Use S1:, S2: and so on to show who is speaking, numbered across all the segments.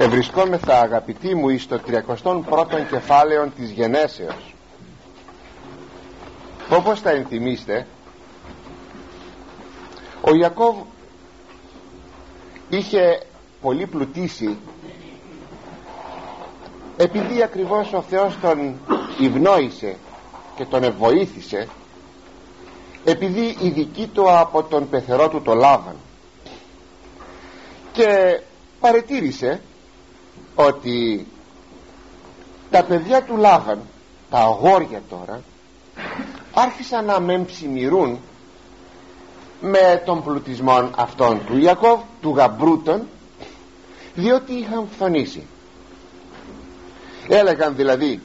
S1: Ευρισκόμεθα αγαπητοί μου εις το 31ο κεφάλαιο της γενέσεως. Όπως θα ενθυμίστε Ο Ιακώβ είχε πολύ πλουτίσει επειδή ακριβώς ο Θεός τον ευνόησε και τον ευβοήθησε επειδή η δική του από τον πεθερό του το λάβαν. Και παρετήρησε ότι τα παιδιά του Λάβαν τα αγόρια τώρα άρχισαν να μεμψημυρούν με τον πλουτισμό αυτών του Ιακώβ του γαμπρούτων διότι είχαν φθονήσει έλεγαν δηλαδή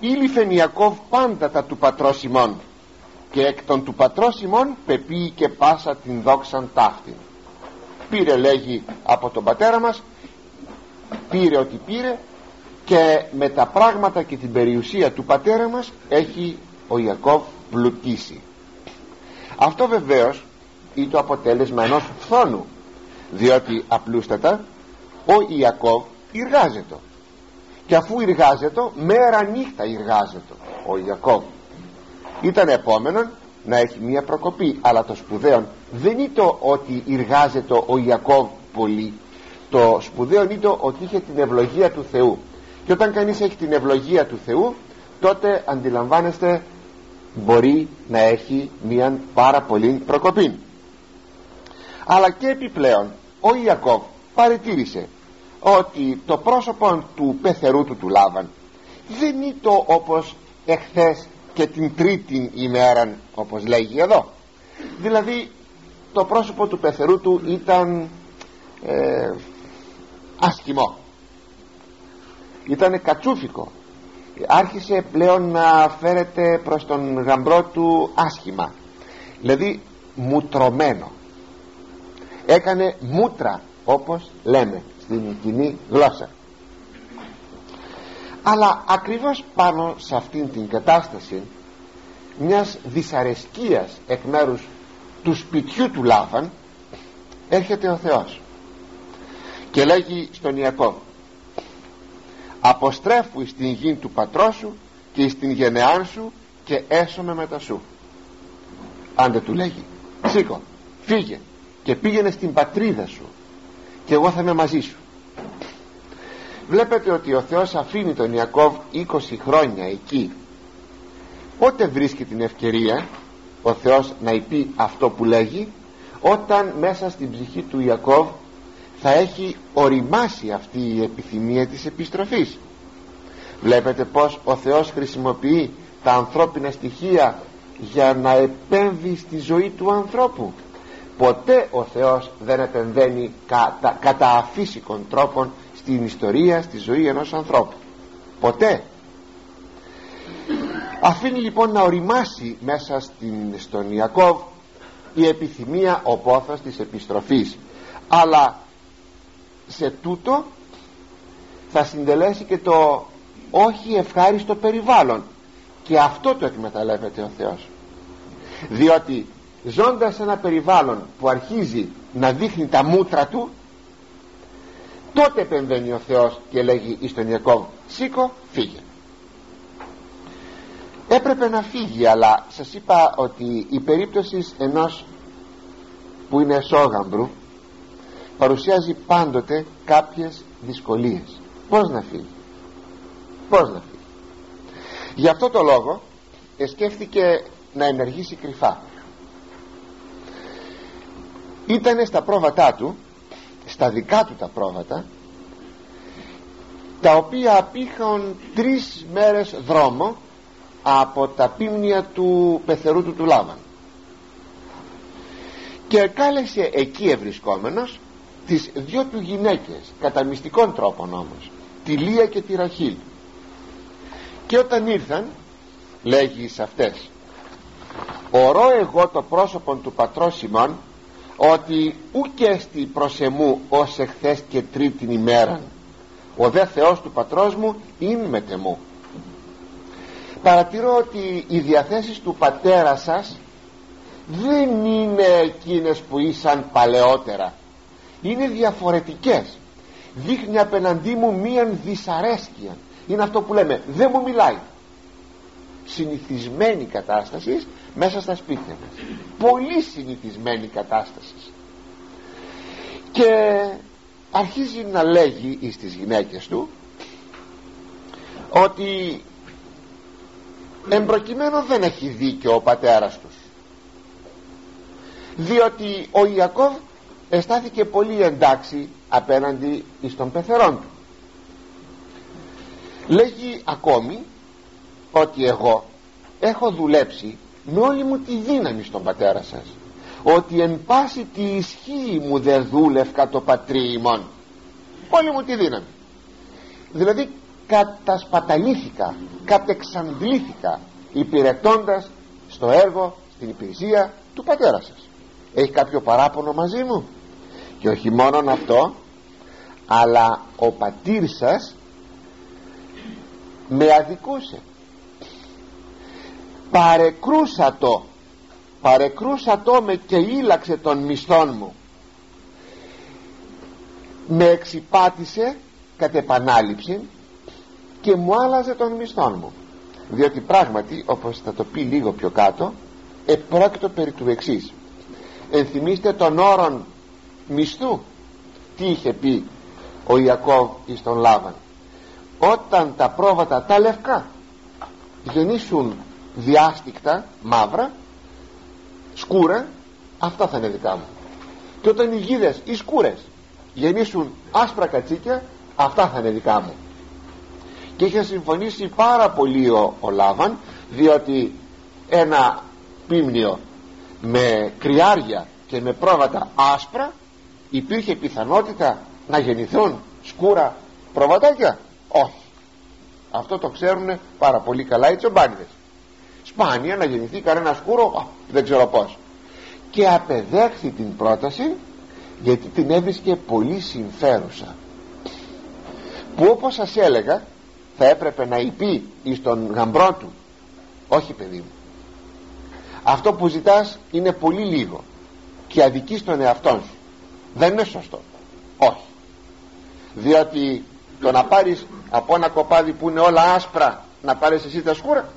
S1: ήλυφεν Ιακώβ πάντα τα του πατρός ημών και εκ των του πατρός ημών πεποίει και πάσα την δόξαν ταύτην πήρε λέγει από τον πατέρα μας πήρε ό,τι πήρε και με τα πράγματα και την περιουσία του πατέρα μας έχει ο Ιακώβ πλουτίσει. Αυτό βεβαίως είναι το αποτέλεσμα ενός φθόνου διότι απλούστατα ο Ιακώβ εργάζεται. Και αφού εργάζεται μέρα νύχτα εργάζεται ο Ιακώβ. Ήταν επόμενο να έχει μία προκοπή αλλά το σπουδαίο δεν είναι το ότι εργάζεται ο Ιακώβ πολύ το σπουδαίο είναι το ότι είχε την ευλογία του Θεού. Και όταν κανείς έχει την ευλογία του Θεού τότε αντιλαμβάνεστε μπορεί να έχει μία πάρα πολύ προκοπή αλλά και επιπλέον ο Ιακώβ παρατήρησε ότι το πρόσωπο του πεθερού του του Λάβαν δεν είναι το όπως εχθές και την τρίτη ημέρα όπως λέγει εδώ. Δηλαδή το πρόσωπο του πεθερού του ήταν ε, άσχημο. Ήταν κατσούφικο. Άρχισε πλέον να φέρεται προς τον γαμπρό του άσχημα. Δηλαδή μουτρωμένο. Έκανε μούτρα όπως λέμε στην κοινή γλώσσα. Αλλά ακριβώς πάνω σε αυτήν την κατάσταση μιας δυσαρεσκίας εκ μέρους του σπιτιού του Λάβαν έρχεται ο Θεός και λέγει στον Ιακώβ αποστρέφου στην γη του πατρός σου και στην γενεάν σου και έσωμε μετά σου άντε του λέγει σήκω φύγε και πήγαινε στην πατρίδα σου και εγώ θα είμαι μαζί σου βλέπετε ότι ο Θεός αφήνει τον Ιακώβ 20 χρόνια εκεί. Πότε βρίσκει την ευκαιρία ο Θεός να υπεί αυτό που λέγει όταν μέσα στην ψυχή του Ιακώβ θα έχει οριμάσει αυτή η επιθυμία της επιστροφής. Βλέπετε πως ο Θεός χρησιμοποιεί τα ανθρώπινα στοιχεία για να επέμβει στη ζωή του ανθρώπου. Ποτέ ο Θεός δεν επεμβαίνει κατά, κατά αφύσικων τρόπων στην ιστορία, στη ζωή ενός ανθρώπου. Ποτέ. Αφήνει λοιπόν να οριμάσει μέσα στην, στον Ιακώβ η επιθυμία ο πόθος της επιστροφής. Αλλά σε τούτο θα συντελέσει και το όχι ευχάριστο περιβάλλον. Και αυτό το εκμεταλλεύεται ο Θεός. Διότι ζώντας σε ένα περιβάλλον που αρχίζει να δείχνει τα μούτρα του τότε επεμβαίνει ο Θεός και λέγει εις τον Ιακώβ σήκω φύγε έπρεπε να φύγει αλλά σας είπα ότι η περίπτωση ενός που είναι σόγαμπρου παρουσιάζει πάντοτε κάποιες δυσκολίες. Πως να φύγει; Πως να φύγει; Γι' αυτό το λόγο σκέφτηκε να ενεργήσει κρυφά. Ήταν στα πρόβατά του στα δικά του τα πρόβατα τα οποία απήχαν τρεις μέρες δρόμο από τα πίμνια του πεθερού του του Λάβαν και κάλεσε εκεί ευρισκόμενος τις δυο του γυναίκες κατά μυστικών τρόπων όμως τη Λία και τη Ραχήλ και όταν ήρθαν λέγει σε αυτές ορώ εγώ το πρόσωπο του πατρός Σιμών ότι ουκέστη προς εμού ως εχθές και τρίτην ημέρα ο δε Θεός του πατρός μου είναι με τεμού παρατηρώ ότι οι διαθέσεις του πατέρα σας δεν είναι εκείνες που ήσαν παλαιότερα είναι διαφορετικές. Δείχνει απέναντί μου μίαν δυσαρέσκεια. Είναι αυτό που λέμε. Δεν μου μιλάει. Συνηθισμένη κατάσταση μέσα στα σπίτια μας. Πολύ συνηθισμένη κατάσταση. Και αρχίζει να λέγει στις γυναίκες του ότι εμπροκειμένο δεν έχει δίκιο ο πατέρας τους. Διότι ο Ιακώβ αισθάθηκε πολύ εντάξει απέναντι στον πεθερόν του. Λέγει ακόμη ότι εγώ έχω δουλέψει με όλη μου τη δύναμη στον πατέρα σας ότι εν πάση τη ισχύ μου δεν δούλευκα το πατρί ημών. Όλη μου τη δύναμη. Δηλαδή κατασπαταλήθηκα κατεξαντλήθηκα υπηρετώντας στο έργο στην υπηρεσία του πατέρα σας έχει κάποιο παράπονο μαζί μου; Και όχι μόνο αυτό αλλά ο πατήρ σας με αδικούσε. Παρεκρούσα το παρεκρούσα το με και ήλαξε τον μισθόν μου. Με εξυπάτησε κατ' επανάληψη και μου άλλαζε τον μισθόν μου. Διότι πράγματι όπως θα το πει λίγο πιο κάτω επρόκειτο περί του εξής ενθυμίστε τον όρον μισθού. Τι είχε πει ο Ιακώβ εις τον Λάβαν. Όταν τα πρόβατα τα λευκά γεννήσουν διάστηκτα μαύρα σκούρα αυτά θα είναι δικά μου. Και όταν οι γίδες οι σκούρες γεννήσουν άσπρα κατσίκια αυτά θα είναι δικά μου. Και είχε συμφωνήσει πάρα πολύ ο, ο Λάβαν διότι ένα πίμνιο με κρυάρια και με πρόβατα άσπρα υπήρχε πιθανότητα να γεννηθούν σκούρα προβατάκια όχι. Αυτό το ξέρουν πάρα πολύ καλά οι τσομπάνιδες. Σπάνια να γεννηθεί κανένα σκούρο δεν ξέρω πως και απεδέχθη την πρόταση γιατί την έβρισκε πολύ συμφέρουσα. Που όπως σας έλεγα θα έπρεπε να υπεί εις τον γαμπρό του. Όχι παιδί μου αυτό που ζητάς είναι πολύ λίγο και αδικείς τον εαυτό σου. Δεν είναι σωστό. Όχι. Διότι το να πάρεις από ένα κοπάδι που είναι όλα άσπρα να πάρεις εσύ τα σκούρα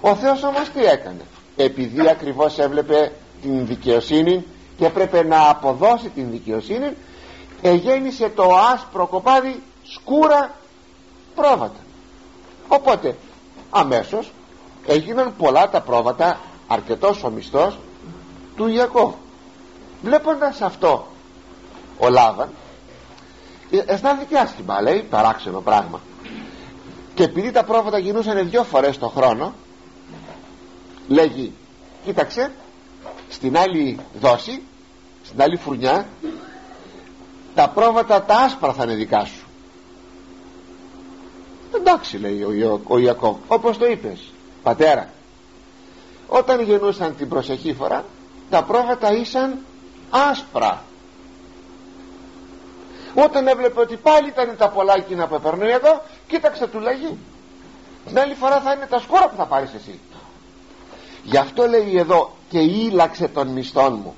S1: ο Θεός όμως τι έκανε. Επειδή ακριβώς έβλεπε την δικαιοσύνη και έπρεπε να αποδώσει την δικαιοσύνη εγέννησε το άσπρο κοπάδι σκούρα πρόβατα. Οπότε αμέσως έγιναν πολλά τα πρόβατα αρκετός ο μισθός του Ιακώβ βλέποντας αυτό ο Λάβαν ε, αισθάνθηκε άσχημα. Λέει παράξενο πράγμα. Και επειδή τα πρόβατα γινούσαν δυο φορές το χρόνο λέγει κοίταξε στην άλλη δόση στην άλλη φουρνιά τα πρόβατα τα άσπρα θα είναι δικά σου. Εντάξει λέει ο, ο Ιακώβ όπως το είπες πατέρα όταν γεννούσαν την προσεχή φορά τα πρόβατα ήσαν άσπρα. Όταν έβλεπε ότι πάλι ήταν τα πολλά εκείνα που έπαιρνε εδώ κοίταξε του λέγει την άλλη φορά θα είναι τα σκούρα που θα πάρεις εσύ γι' αυτό λέει εδώ και ήλαξε τον μισθόν μου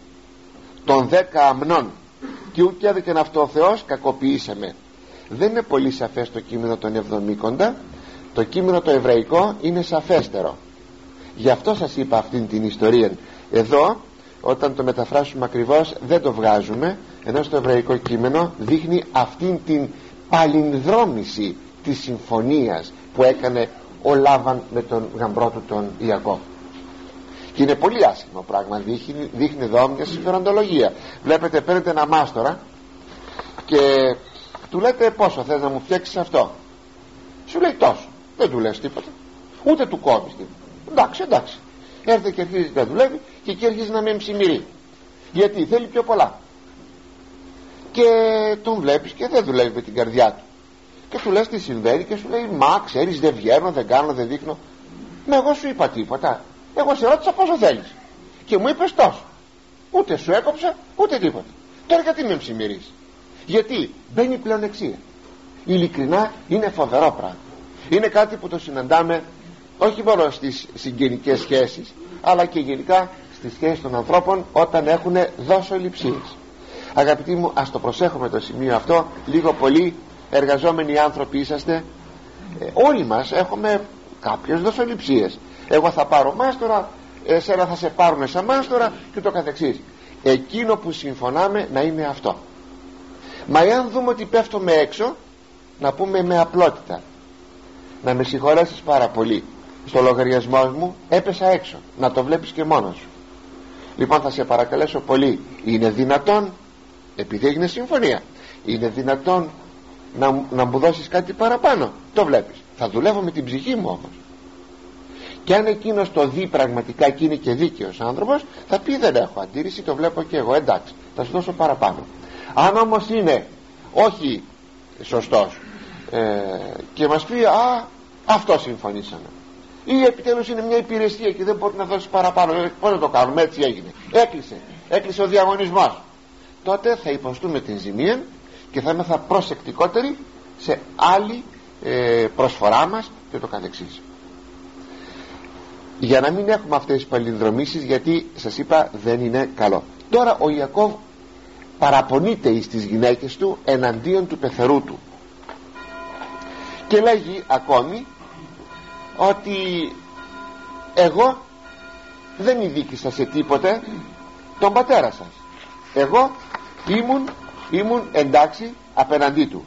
S1: των δέκα αμνών και ούτε έδωκεν αυτό ο Θεός κακοποιήσε με δεν είναι πολύ σαφές το κείμενο των εβδομήκοντα. Το κείμενο το εβραϊκό είναι σαφέστερο γι' αυτό σας είπα αυτήν την ιστορία εδώ όταν το μεταφράσουμε ακριβώς δεν το βγάζουμε ενώ στο εβραϊκό κείμενο δείχνει αυτήν την παλινδρόμηση της συμφωνίας που έκανε ο Λάβαν με τον γαμπρό του τον Ιακώβ. Και είναι πολύ άσχημο πράγμα δείχνει, δείχνει εδώ μια συμφεροντολογία. Βλέπετε παίρνετε ένα μάστορα και του λέτε πόσο θες να μου φτιάξεις αυτό; Σου λέει τόσο δεν του λες τίποτα. Ούτε του κόβεις τίποτα εντάξει εντάξει. Έρθει και αρχίζει να δουλεύει και εκεί αρχίζει να με ψημυρεί γιατί θέλει πιο πολλά. Και τον βλέπεις και δεν δουλεύει με την καρδιά του. Και του λες τι συμβαίνει και σου λέει μα ξέρεις δεν βγαίνω δεν κάνω δεν δείχνω με εγώ σου είπα τίποτα. Εγώ σε ρώτησα πόσο θέλεις. Και μου είπες τόσο. Ούτε σου έκοψα ούτε τίποτα. Τώρα γιατί με ψημυρείς γιατί μπαίνει πλεονεξία. Ειλικρινά είναι φοβερό πράγμα. Είναι κάτι που το συναντάμε όχι μόνο στις συγγενικές σχέσεις αλλά και γενικά στις σχέσεις των ανθρώπων όταν έχουν δόσο ελλειψίες αγαπητοί μου ας το προσέχουμε το σημείο αυτό. Λίγο πολύ εργαζόμενοι άνθρωποι είσαστε. Ε, όλοι μας έχουμε κάποιες δοσοληψίες εγώ θα πάρω μάστορα εσένα θα σε πάρουν σαν μάστορα και το καθεξής. Εκείνο που συμφωνάμε να είναι αυτό. Μα εάν δούμε ότι πέφτουμε έξω να πούμε με απλότητα. Να με συγχωρέσεις πάρα πολύ στο λογαριασμό μου έπεσα έξω. Να το βλέπεις και μόνος σου. Λοιπόν θα σε παρακαλέσω πολύ. Είναι δυνατόν επειδή έγινε συμφωνία είναι δυνατόν να, να μου δώσεις κάτι παραπάνω. Το βλέπεις. Θα δουλεύω με την ψυχή μου όμως. Και αν εκείνος το δει πραγματικά και είναι και δίκαιος άνθρωπος θα πει δεν έχω αντίρρηση το βλέπω και εγώ. Εντάξει θα σου δώσω παραπάνω αν όμως είναι όχι σωστός ε, και μας πει α αυτό συμφωνήσαμε ή επιτέλους είναι μια υπηρεσία και δεν μπορεί να δώσεις παραπάνω. Ε, πώς να το κάνουμε έτσι έγινε. Έκλεισε, έκλεισε ο διαγωνισμός. Τότε θα υποστούμε την ζημία και θα είμαστε προσεκτικότεροι σε άλλη ε, προσφορά μας και το καθεξής. Για να μην έχουμε αυτές τις παλινδρομήσεις γιατί σας είπα δεν είναι καλό. Τώρα ο Ιακώβ παραπονείται στις γυναίκες του εναντίον του πεθερού του. Και λέγει ακόμη ότι εγώ δεν ειδίκησα σε τίποτε τον πατέρα σας. Εγώ ήμουν, ήμουν εντάξει απέναντί του.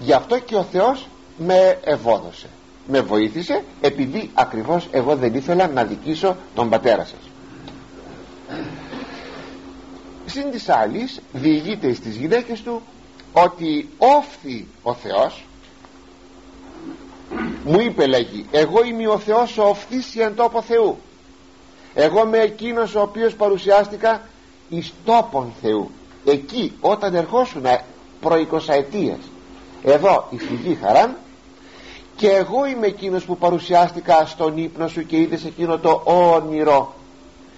S1: Γι' αυτό και ο Θεός με ευόδωσε με βοήθησε επειδή ακριβώς εγώ δεν ήθελα να δικήσω τον πατέρα σας. Συν της άλλης διηγείται στις γυναίκες του ότι όφθη ο Θεός μου είπε λέγει εγώ είμαι ο Θεός ο οφθής εν τόπο Θεού. Εγώ είμαι εκείνος ο οποίος παρουσιάστηκα εις τόπον Θεού. Εκεί όταν ερχόσουν προ 20 ετίας εδώ η φυγή χαράν και εγώ είμαι εκείνος που παρουσιάστηκα στον ύπνο σου και είδες εκείνο το όνειρο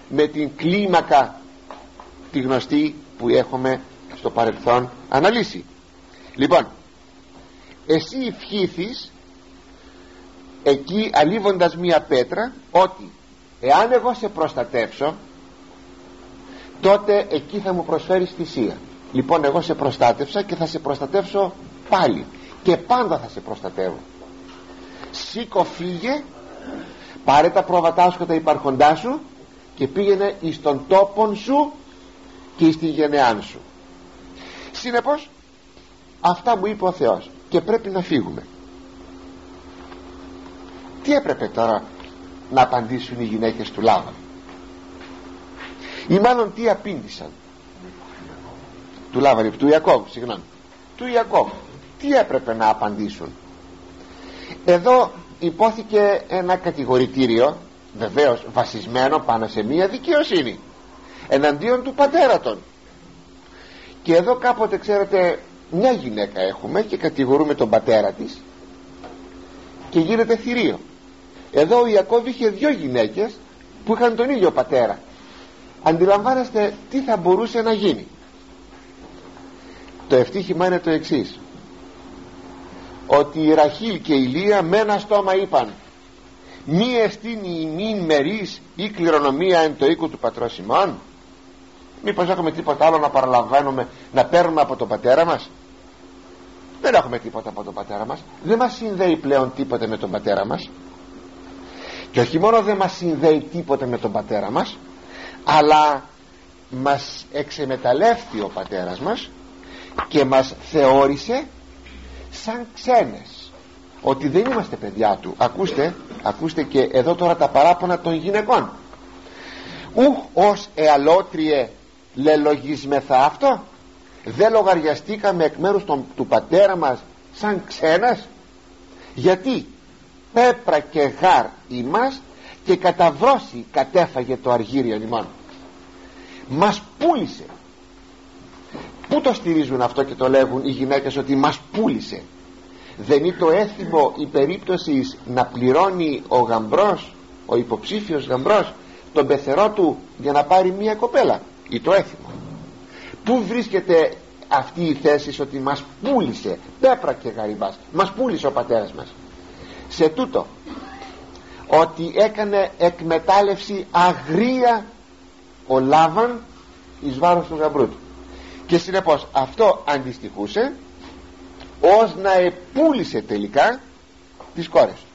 S1: με την κλίμακα τη γνωστή που έχουμε στο παρελθόν αναλύσει λοιπόν εσύ ευχήθης εκεί αλίβοντας μία πέτρα ότι εάν εγώ σε προστατεύσω τότε εκεί θα μου προσφέρεις θυσία. Λοιπόν εγώ σε προστάτευσα και θα σε προστατεύσω πάλι. Και πάντα θα σε προστατεύω. Σήκω φύγε πάρε τα πρόβατά σου και τα υπαρχοντά σου και πήγαινε εις τον τόπον σου και εις τη γενεάν σου. Συνεπώς αυτά μου είπε ο Θεός και πρέπει να φύγουμε τι έπρεπε τώρα να απαντήσουν οι γυναίκες του Λάβα; Ή μάλλον τι απήντησαν; Του Λάβα του Ιακώβ συγγνώμη. Του Ιακώβ τι έπρεπε να απαντήσουν; Εδώ υπόθηκε ένα κατηγορητήριο βεβαίως βασισμένο πάνω σε μία δικαιοσύνη εναντίον του πατέρα των. Και εδώ κάποτε ξέρετε μια γυναίκα έχουμε και κατηγορούμε τον πατέρα της και γίνεται θηρίο εδώ ο Ιακώβ είχε δύο γυναίκες που είχαν τον ίδιο πατέρα. Αντιλαμβάνεστε τι θα μπορούσε να γίνει. Το ευτύχημα είναι το εξής. Ότι η Ραχήλ και η Λία με ένα στόμα είπαν μη εστίνει η μην μερίς ή κληρονομία εν το οίκο του πατρός ημών μήπως έχουμε τίποτα άλλο να παραλαμβάνουμε να παίρνουμε από τον πατέρα μας; Δεν έχουμε τίποτα από τον πατέρα μας. Δεν μας συνδέει πλέον τίποτα με τον πατέρα μας και όχι μόνο δεν μας συνδέει τίποτα με τον πατέρα μας αλλά μας εξεμεταλλεύτει ο πατέρας μας και μας θεώρησε σαν ξένες. Ότι δεν είμαστε παιδιά του. Ακούστε, ακούστε και εδώ τώρα τα παράπονα των γυναικών. Ουχ ως εαλότριε λελογισμεθα αυτό. Δεν λογαριαστήκαμε εκ μέρους του πατέρα μας σαν ξένας. Γιατί; Πέπρα και γάρ ημάς και καταβρώσει κατέφαγε το αργύριο ημών μας πούλησε. Πού το στηρίζουν αυτό και το λέγουν οι γυναίκες ότι μας πούλησε; Δεν είναι το έθιμο η περίπτωση να πληρώνει ο γαμπρός ο υποψήφιος γαμπρός τον πεθερό του για να πάρει μια κοπέλα; Ή το έθιμο; Πού βρίσκεται αυτή η θέση ότι μας πούλησε πέπρα και γαριμπάς μας πούλησε ο πατέρας μας σε τούτο. Ότι έκανε εκμετάλλευση αγρία ο Λάβαν εις βάρος του γαμπρού του. Και συνεπώς αυτό αντιστοιχούσε ως να επούλησε τελικά τις κόρες του.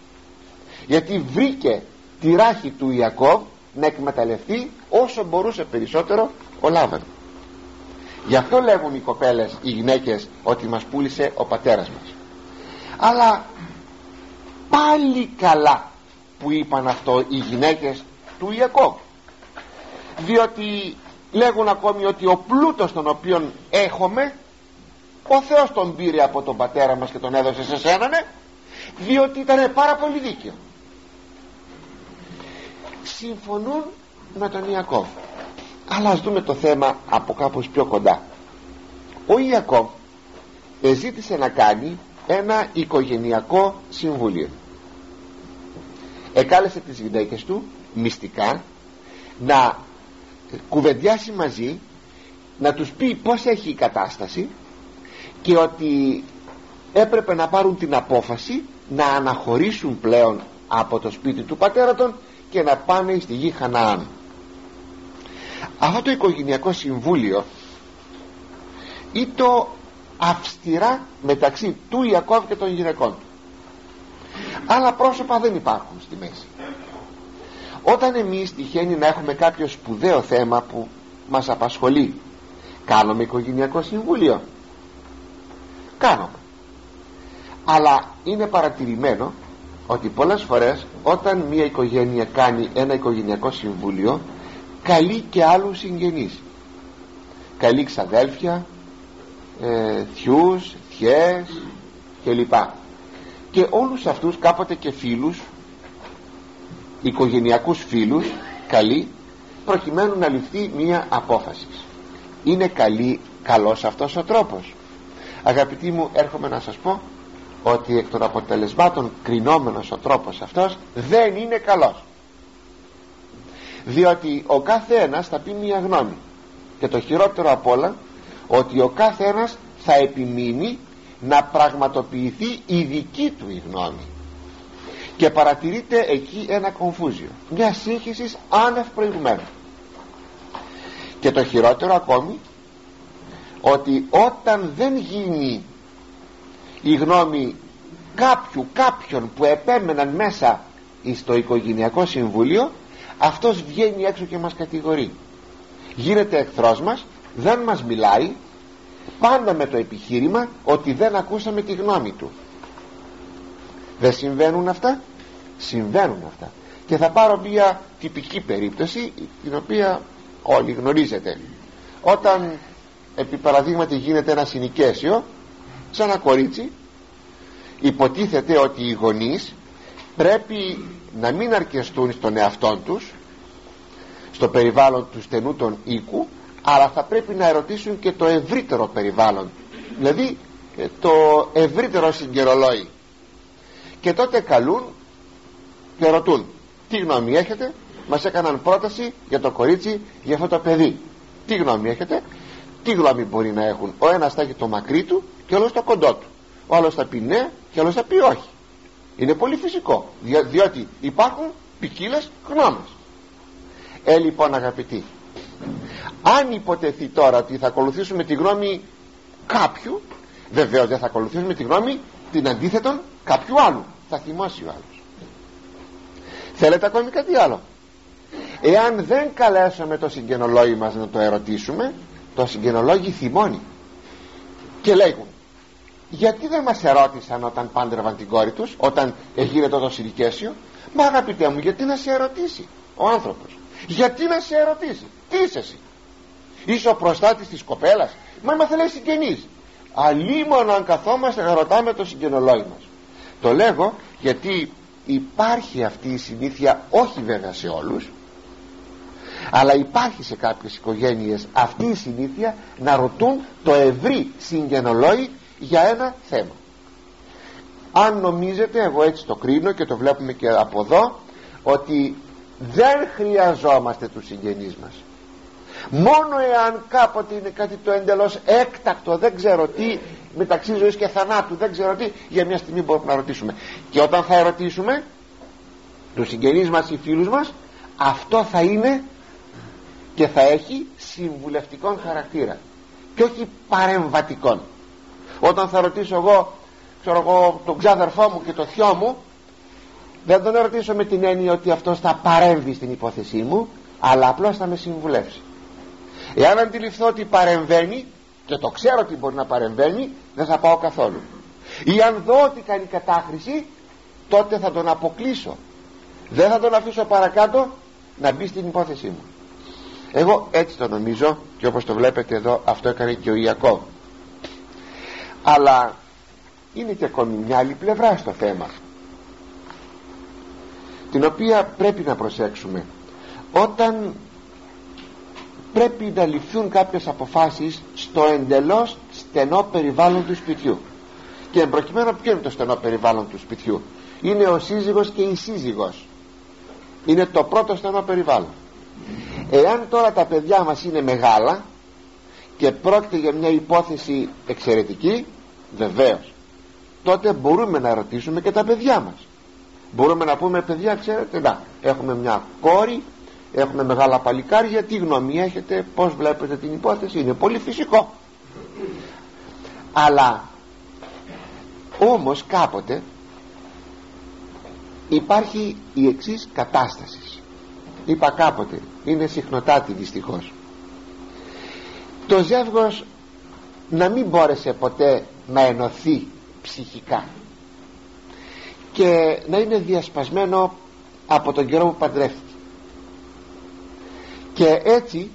S1: Γιατί βρήκε τη ράχη του Ιακώβ να εκμεταλλευτεί όσο μπορούσε περισσότερο ο Λάβαν. Γι' αυτό λέγουν οι κοπέλες οι γυναίκες ότι μας πούλησε ο πατέρας μας. Αλλά πάλι καλά που είπαν αυτό οι γυναίκες του Ιακώβ. Διότι λέγουν ακόμη ότι ο πλούτος τον οποίον έχουμε ο Θεός τον πήρε από τον πατέρα μας και τον έδωσε σε σένα ναι, διότι ήταν πάρα πολύ δίκαιο. Συμφωνούν με τον Ιακώβ. Αλλά ας δούμε το θέμα από κάπως πιο κοντά. Ο Ιακώβ ζήτησε να κάνει ένα οικογενειακό συμβούλιο εκάλεσε τις γυναίκες του μυστικά να κουβεντιάσει μαζί να τους πει πως έχει η κατάσταση και ότι έπρεπε να πάρουν την απόφαση να αναχωρήσουν πλέον από το σπίτι του πατέρα των και να πάνε στη γη Χαναάν. Αυτό το οικογενειακό συμβούλιο ή το αυστηρά μεταξύ του Ιακώβ και των γυναικών του άλλα πρόσωπα δεν υπάρχουν στη μέση. Όταν εμείς τυχαίνει να έχουμε κάποιο σπουδαίο θέμα που μας απασχολεί κάνουμε οικογενειακό συμβούλιο. Κάνουμε. Αλλά είναι παρατηρημένο ότι πολλές φορές όταν μια οικογένεια κάνει ένα οικογενειακό συμβούλιο καλεί και άλλους συγγενείς. Καλεί ξαδέλφια ε, θειούς, θιές κλπ και όλους αυτούς κάποτε και φίλους οικογενειακούς φίλους καλεί προκειμένου να ληφθεί μία απόφαση. Είναι καλή, καλός αυτός ο τρόπος. Αγαπητοί μου έρχομαι να σας πω ότι εκ των αποτελεσμάτων κρινόμενος ο τρόπος αυτός δεν είναι καλός. Διότι ο κάθε ένας θα πει μια γνώμη. Και το χειρότερο απ' όλα ότι ο κάθε ένας θα επιμείνει να πραγματοποιηθεί η δική του η γνώμη. Και παρατηρείται εκεί ένα κομφούζιο μια σύγχυση άνευ προηγουμένου. Και το χειρότερο ακόμη ότι όταν δεν γίνει η γνώμη κάποιου κάποιον που επέμεναν μέσα στο οικογενειακό συμβούλιο αυτός βγαίνει έξω και μας κατηγορεί. Γίνεται εχθρός μας δεν μας μιλάει πάντα με το επιχείρημα ότι δεν ακούσαμε τη γνώμη του. Δεν συμβαίνουν αυτά; Συμβαίνουν αυτά. Και θα πάρω μια τυπική περίπτωση την οποία όλοι γνωρίζετε. Όταν επί παραδείγματι γίνεται ένα συνοικέσιο σαν ένα κορίτσι υποτίθεται ότι οι γονείς πρέπει να μην αρκεστούν στον εαυτό τους στο περιβάλλον του στενού των οίκου αλλά θα πρέπει να ερωτήσουν και το ευρύτερο περιβάλλον. Δηλαδή ε, το ευρύτερο συγκερολόι. Και τότε καλούν και ρωτούν τι γνώμη έχετε; Μας έκαναν πρόταση για το κορίτσι για αυτό το παιδί. Τι γνώμη έχετε; Τι γνώμη μπορεί να έχουν; Ο ένας θα έχει το μακρύ του και ο άλλος το κοντό του. Ο άλλος θα πει ναι και ο άλλος θα πει όχι είναι πολύ φυσικό διότι υπάρχουν ποικίλες γνώμες. Ε λοιπόν αγαπητοί αν υποτεθεί τώρα ότι θα ακολουθήσουμε τη γνώμη κάποιου βεβαίως δεν θα ακολουθήσουμε τη γνώμη την αντίθετον κάποιου άλλου. Θα θυμώσει ο άλλος. Θέλετε ακόμη κάτι άλλο; Εάν δεν καλέσουμε το συγγενολόγι μας να το ερωτήσουμε το συγγενολόγι θυμώνει. Και λέγουν γιατί δεν μας ερώτησαν όταν πάντρευαν την κόρη τους όταν γίνεται το συνοικέσιο μα αγαπητέ μου γιατί να σε ερωτήσει ο άνθρωπος; Γιατί να σε ερωτήσει; Τι είσαι εσύ; Είσαι ο προστάτης της κοπέλας. Μα είμαστε λέει συγγενείς. Αλίμονο αν καθόμαστε να ρωτάμε το συγγενολόγιο μας. Το λέγω γιατί υπάρχει αυτή η συνήθεια όχι βέβαια σε όλους αλλά υπάρχει σε κάποιες οικογένειες αυτή η συνήθεια να ρωτούν το ευρύ συγγενολόγιο για ένα θέμα. Αν νομίζετε εγώ έτσι το κρίνω και το βλέπουμε και από εδώ ότι δεν χρειαζόμαστε τους συγγενείς μας μόνο εάν κάποτε είναι κάτι το εντελώς έκτακτο δεν ξέρω τι μεταξύ ζωής και θανάτου δεν ξέρω τι για μια στιγμή μπορούμε να ρωτήσουμε. Και όταν θα ερωτήσουμε τους συγγενείς μας ή φίλους μας αυτό θα είναι και θα έχει συμβουλευτικό χαρακτήρα και όχι παρεμβατικών όταν θα ρωτήσω εγώ ξέρω εγώ τον ξάδερφό μου και το θειό μου δεν τον ρωτήσω με την έννοια ότι αυτός θα παρέμβει στην υπόθεσή μου αλλά απλώς θα με συμβουλεύσει εάν αντιληφθώ ότι παρεμβαίνει και το ξέρω ότι μπορεί να παρεμβαίνει δεν θα πάω καθόλου. Ή αν δω ότι κάνει κατάχρηση τότε θα τον αποκλείσω. Δεν θα τον αφήσω παρακάτω να μπει στην υπόθεσή μου. Εγώ έτσι το νομίζω και όπως το βλέπετε εδώ αυτό έκανε και ο Ιακώβ. Αλλά είναι και ακόμη μια άλλη πλευρά στο θέμα την οποία πρέπει να προσέξουμε. Όταν πρέπει να ληφθούν κάποιες αποφάσεις στο εντελώς στενό περιβάλλον του σπιτιού. Και εμπροκειμένο ποιο είναι το στενό περιβάλλον του σπιτιού; Είναι ο σύζυγος και η σύζυγος. Είναι το πρώτο στενό περιβάλλον. Εάν τώρα τα παιδιά μας είναι μεγάλα και πρόκειται για μια υπόθεση εξαιρετική βεβαίως τότε μπορούμε να ρωτήσουμε και τα παιδιά μας. Μπορούμε να πούμε παιδιά ξέρετε να έχουμε μια κόρη έχουμε μεγάλα παλικάρια τι γνώμη έχετε πως βλέπετε την υπόθεση είναι πολύ φυσικό. Αλλά όμως κάποτε υπάρχει η εξής κατάσταση. Είπα κάποτε είναι συχνοτάτη δυστυχώς. Το ζεύγος να μην μπόρεσε ποτέ να ενωθεί ψυχικά και να είναι διασπασμένο από τον καιρό που παντρεύτηκε και έτσι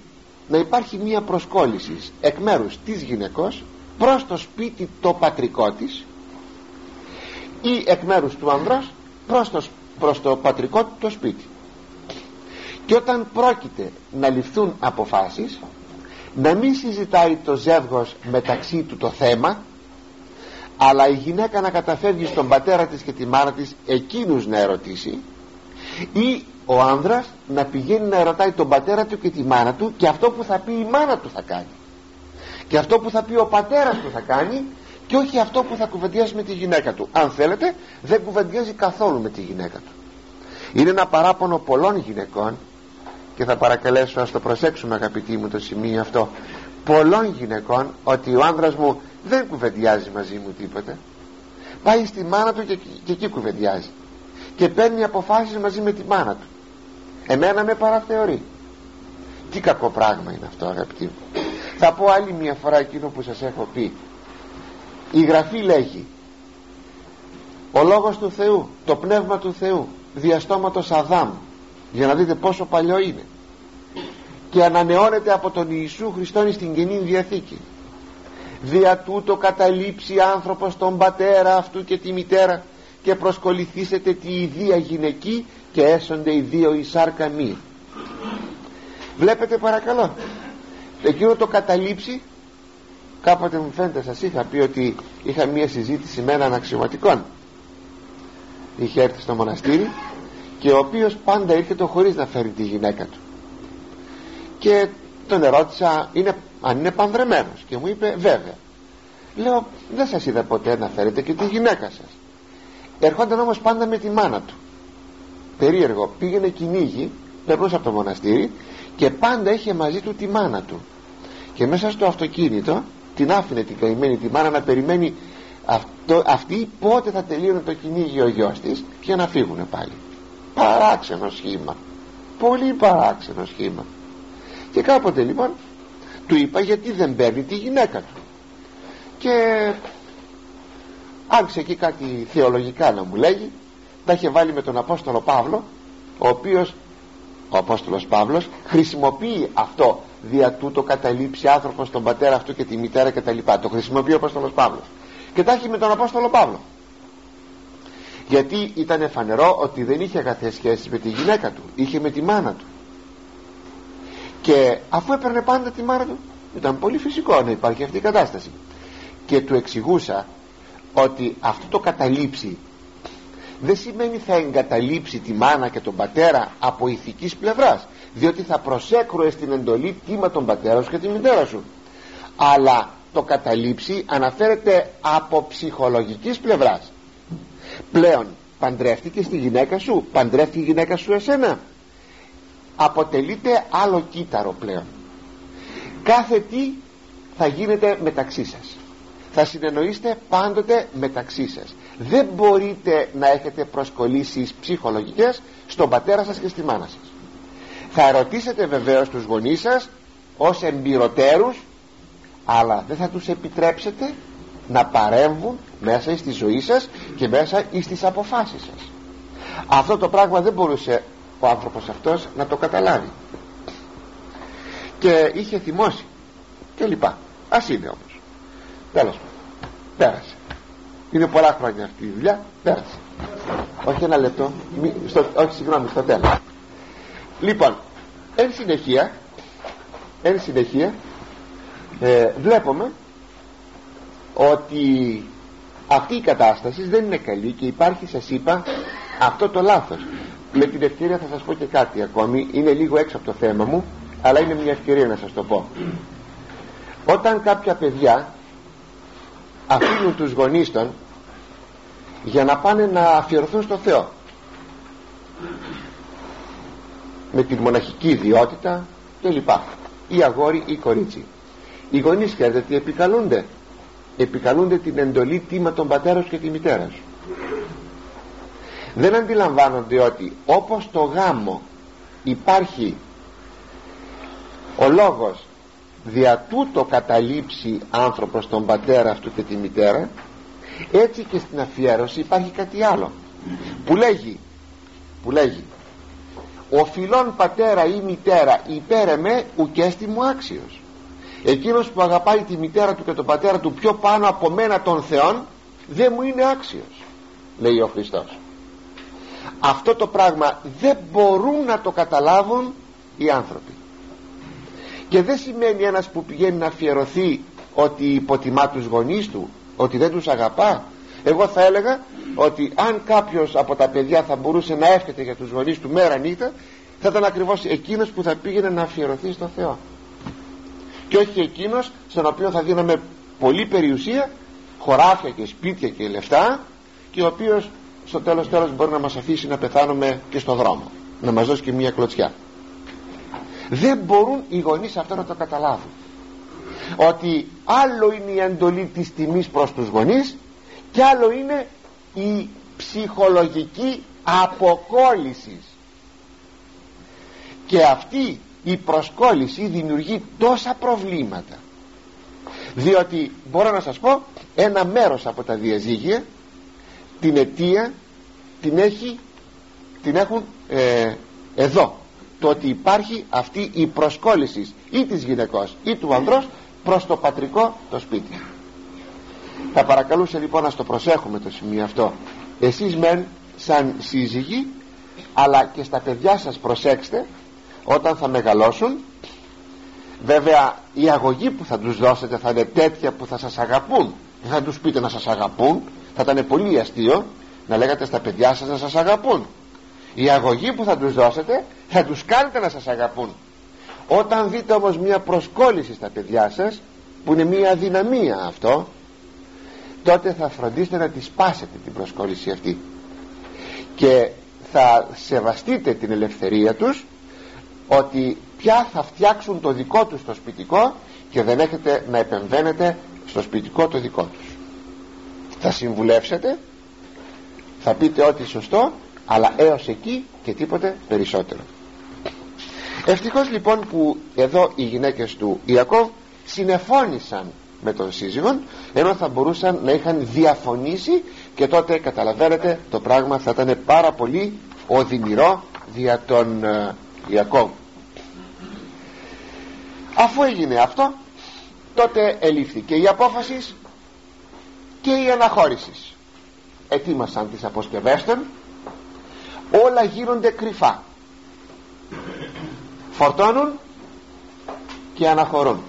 S1: να υπάρχει μία προσκόλληση εκ μέρους της γυναικός προς το σπίτι το πατρικό της ή εκ μέρους του άνδρας προς το, προς το πατρικό του το σπίτι. Και όταν πρόκειται να ληφθούν αποφάσεις να μην συζητάει το ζεύγος μεταξύ του το θέμα αλλά η γυναίκα να καταφεύγει στον πατέρα της και τη μάνα της εκείνους να ερωτήσει ή ο άνδρας να πηγαίνει να ερωτάει τον πατέρα του και τη μάνα του και αυτό που θα πει η μάνα του θα κάνει. Και αυτό που θα πει ο πατέρας του θα κάνει και όχι αυτό που θα κουβεντιάσει με τη γυναίκα του. Αν θέλετε δεν κουβεντιάζει καθόλου με τη γυναίκα του. Είναι ένα παράπονο πολλών γυναικών και θα παρακαλέσω να το προσέξουμε αγαπητοί μου το σημείο αυτό. Πολλών γυναικών ότι ο άνδρας μου δεν κουβεντιάζει μαζί μου τίποτα πάει στη μάνα του και, και εκεί κουβεντιάζει. Και παίρνει αποφάσεις μαζί με τη μάνα του εμένα με παραθεωρεί. Τι κακό πράγμα είναι αυτό αγαπητοί μου. Θα πω άλλη μια φορά εκείνο που σας έχω πει. Η Γραφή λέγει ο Λόγος του Θεού το Πνεύμα του Θεού διαστόματος Αδάμ για να δείτε πόσο παλιό είναι. Και ανανεώνεται από τον Ιησού Χριστόν στην Καινή Διαθήκη. Δια τούτο καταλήψει άνθρωπος τον πατέρα αυτού και τη μητέρα και προσκοληθήσετε τη ιδία γυναική και έσονται οι δύο η σάρκα μη βλέπετε παρακαλώ. Εκείνο το καταλήψει κάποτε μου φαίνεται σας είχα πει ότι είχα μία συζήτηση με έναν αξιωματικών είχε έρθει στο μοναστήρι και ο οποίος πάντα ήρθε χωρίς να φέρει τη γυναίκα του. Και τον ερώτησα είναι, αν είναι πανδρεμένος και μου είπε βέβαια λέω δεν σας είδα ποτέ να φέρετε και τη γυναίκα σας ερχόταν όμως πάντα με τη μάνα του περίεργο. Πήγαινε κυνήγι περνούσε από το μοναστήρι και πάντα είχε μαζί του τη μάνα του. Και μέσα στο αυτοκίνητο την άφηνε την καημένη τη μάνα να περιμένει αυτό, αυτή πότε θα τελείωνε το κυνήγι ο γιος της και να φύγουνε πάλι. Παράξενο σχήμα. Πολύ παράξενο σχήμα. Και κάποτε λοιπόν του είπα γιατί δεν παίρνει τη γυναίκα του και άρχισε εκεί κάτι θεολογικά να μου λέγει τα είχε βάλει με τον Απόστολο Παύλο ο οποίος ο Απόστολος Παύλος χρησιμοποιεί αυτό δια τούτο καταλήψει άνθρωπος τον πατέρα αυτού και τη μητέρα και τα λοιπά. Το χρησιμοποιεί ο Απόστολος Παύλος. Και τα έχει με τον Απόστολο Παύλο. Γιατί ήταν φανερό ότι δεν είχε αγαθές σχέσεις με τη γυναίκα του είχε με τη μάνα του. Και αφού έπαιρνε πάντα τη μάνα του ήταν πολύ φυσικό να υπάρχει αυτή η κατάσταση. Και του εξηγούσα ότι αυτό το καταλήψει δεν σημαίνει θα εγκαταλείψει τη μάνα και τον πατέρα από ηθικής πλευράς διότι θα προσέκρουε στην εντολή τίμα τον πατέρα σου και τη μητέρα σου. Αλλά το καταλήψει αναφέρεται από ψυχολογικής πλευράς. Πλέον παντρεύτηκε στη γυναίκα σου παντρεύτηκε η γυναίκα σου εσένα. Αποτελείται άλλο κύτταρο πλέον. Κάθε τι θα γίνεται μεταξύ σας. Θα συνεννοείστε πάντοτε μεταξύ σας δεν μπορείτε να έχετε προσκολήσεις ψυχολογικές στον πατέρα σας και στη μάνα σας. Θα ερωτήσετε βεβαίως τους γονείς σας ως εμπειροτέρους αλλά δεν θα τους επιτρέψετε να παρέμβουν μέσα στη ζωή σας και μέσα στις αποφάσεις σας. Αυτό το πράγμα δεν μπορούσε ο άνθρωπος αυτός να το καταλάβει. Και είχε θυμώσει. Και λοιπά. Ας είναι όμως. Τέλος πέρασε είναι πολλά χρόνια αυτή η δουλειά. Πέρασε. Όχι ένα λεπτό. Μη, στο, όχι συγγνώμη στο τέλος. Λοιπόν εν συνεχεία εν συνεχεία ε, βλέπουμε ότι αυτή η κατάσταση δεν είναι καλή και υπάρχει σας είπα αυτό το λάθος. Με την ευκαιρία θα σας πω και κάτι ακόμη. Είναι λίγο έξω από το θέμα μου αλλά είναι μια ευκαιρία να σας το πω. Όταν κάποια παιδιά αφήνουν τους γονείς των για να πάνε να αφιερωθούν στο Θεό. Με την μοναχική ιδιότητα και λοιπά. Ή αγόρι ή κορίτσι οι γονείς ξέρετε τι επικαλούνται. Επικαλούνται την εντολή τίμα των πατέρας και τη μητέρας. Δεν αντιλαμβάνονται ότι όπως το γάμο υπάρχει ο λόγος δια τούτο καταλήψει άνθρωπος τον πατέρα αυτού και τη μητέρα έτσι και στην αφιέρωση υπάρχει κάτι άλλο. Που λέγει που λέγει ο φιλόν πατέρα ή μητέρα υπέρεμε ουκέστη μου άξιος. Εκείνος που αγαπάει τη μητέρα του και τον πατέρα του πιο πάνω από μένα των θεών δεν μου είναι άξιος λέει ο Χριστός. Αυτό το πράγμα δεν μπορούν να το καταλάβουν οι άνθρωποι. Και δεν σημαίνει ένας που πηγαίνει να αφιερωθεί ότι υποτιμά τους γονείς του ότι δεν τους αγαπά. Εγώ θα έλεγα ότι αν κάποιος από τα παιδιά θα μπορούσε να εύχεται για τους γονείς του μέρα νύχτα θα ήταν ακριβώς εκείνος που θα πήγαινε να αφιερωθεί στο Θεό. Και όχι εκείνος στον οποίο θα δίναμε πολύ περιουσία χωράφια και σπίτια και λεφτά και ο οποίος στο τέλος τέλος μπορεί να μας αφήσει να πεθάνουμε και στο δρόμο να μας δώσει και μια κλωτσιά. Δεν μπορούν οι γονείς αυτό να το καταλάβουν ότι άλλο είναι η εντολή της τιμής προς τους γονείς και άλλο είναι η ψυχολογική αποκόλληση. Και αυτή η προσκόλληση δημιουργεί τόσα προβλήματα. Διότι μπορώ να σας πω ένα μέρος από τα διαζύγια την αιτία την έχει την έχουν ε, εδώ. Το ότι υπάρχει αυτή η προσκόλληση ή της γυναικός ή του ανδρός προς το πατρικό το σπίτι. Θα παρακαλούσε λοιπόν να το προσέχουμε το σημείο αυτό. Εσείς μεν σαν σύζυγοι αλλά και στα παιδιά σας προσέξτε όταν θα μεγαλώσουν βέβαια η αγωγή που θα τους δώσετε θα είναι τέτοια που θα σας αγαπούν. Δεν θα τους πείτε να σας αγαπούν θα ήταν πολύ αστείο να λέγατε στα παιδιά σας να σας αγαπούν. Η αγωγή που θα τους δώσετε θα τους κάνετε να σας αγαπούν όταν δείτε όμως μια προσκόλληση στα παιδιά σας που είναι μια αδυναμία αυτό τότε θα φροντίσετε να τη σπάσετε την προσκόλληση αυτή. Και θα σεβαστείτε την ελευθερία τους ότι πια θα φτιάξουν το δικό τους το σπιτικό και δεν έχετε να επεμβαίνετε στο σπιτικό το δικό τους. Θα συμβουλεύσετε θα πείτε ό,τι σωστό αλλά έως εκεί και τίποτε περισσότερο ευτυχώς λοιπόν που εδώ οι γυναίκες του Ιακώβ συνεφώνησαν με τον σύζυγον ενώ θα μπορούσαν να είχαν διαφωνήσει και τότε καταλαβαίνετε το πράγμα θα ήταν πάρα πολύ οδυνηρό δια τον ε, Ιακώβ. Αφού έγινε αυτό τότε ελήφθηκε η απόφασης και η αναχώρησης. Ετοίμασαν τις αποσκευές των όλα γίνονται κρυφά φορτώνουν και αναχωρούν.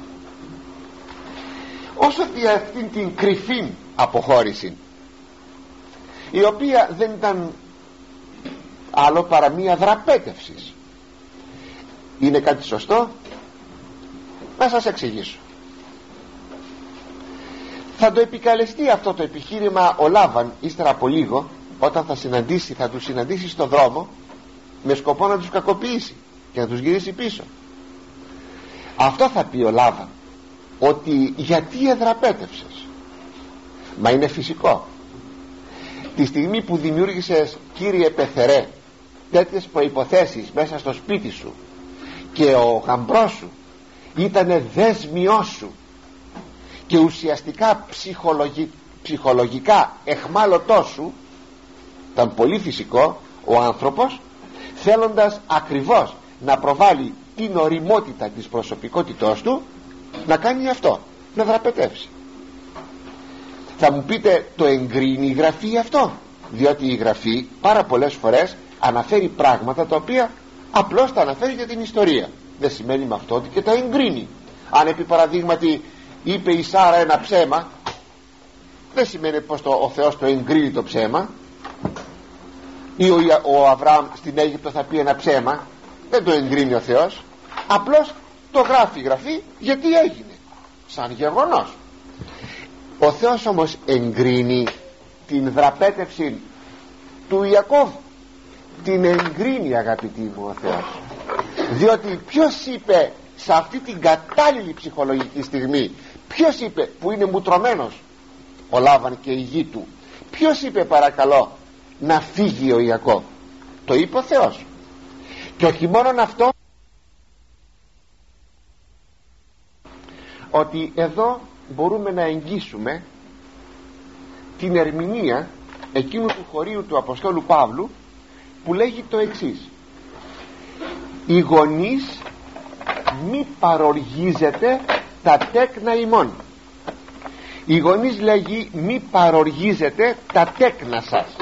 S1: Όσο δια αυτήν την κρυφή αποχώρηση η οποία δεν ήταν άλλο παρά μία δραπέτευσης. Είναι κάτι σωστό; Να σας εξηγήσω. Θα το επικαλεστεί αυτό το επιχείρημα ο Λάβαν ύστερα από λίγο όταν θα συναντήσει θα τους συναντήσει στο δρόμο με σκοπό να τους κακοποιήσει και να τους γυρίσει πίσω. Αυτό θα πει ο Λάβαν ότι γιατί εδραπέτευσες. Μα είναι φυσικό. Τη στιγμή που δημιούργησες κύριε Πεθερέ τέτοιες προϋποθέσεις μέσα στο σπίτι σου και ο γαμπρός σου ήτανε δέσμιός σου και ουσιαστικά ψυχολογικά εχμάλωτός σου ήταν πολύ φυσικό ο άνθρωπος θέλοντας ακριβώς να προβάλλει την οριμότητα της προσωπικότητός του να κάνει αυτό να δραπετεύσει. Θα μου πείτε το εγκρίνει η γραφή αυτό; Διότι η γραφή πάρα πολλές φορές αναφέρει πράγματα τα οποία απλώς τα αναφέρει για την ιστορία. Δεν σημαίνει με αυτό ότι και τα εγκρίνει. Αν επί παραδείγματι είπε η Σάρα ένα ψέμα δεν σημαίνει πως το, ο Θεός το εγκρίνει το ψέμα. Ή ο, ο Αβραάμ στην Αίγυπτο θα πει ένα ψέμα δεν το εγκρίνει ο Θεός. Απλώς το γράφει η γραφή γιατί έγινε. Σαν γεγονός. Ο Θεός όμως εγκρίνει την δραπέτευση του Ιακώβ. Την εγκρίνει αγαπητοί μου ο Θεός. Διότι ποιος είπε σε αυτή την κατάλληλη ψυχολογική στιγμή ποιος είπε που είναι μουτρωμένος ο Λάβαν και η γη του ποιος είπε παρακαλώ να φύγει ο Ιακώβ. Το είπε ο Θεός και όχι μόνο αυτό. Ότι εδώ μπορούμε να εγγύσουμε την ερμηνεία εκείνου του χωρίου του Αποστόλου Παύλου που λέγει το εξής. Οι γονείς μη παροργίζετε τα τέκνα ημών οι γονείς λέγει μη παροργίζετε τα τέκνα σας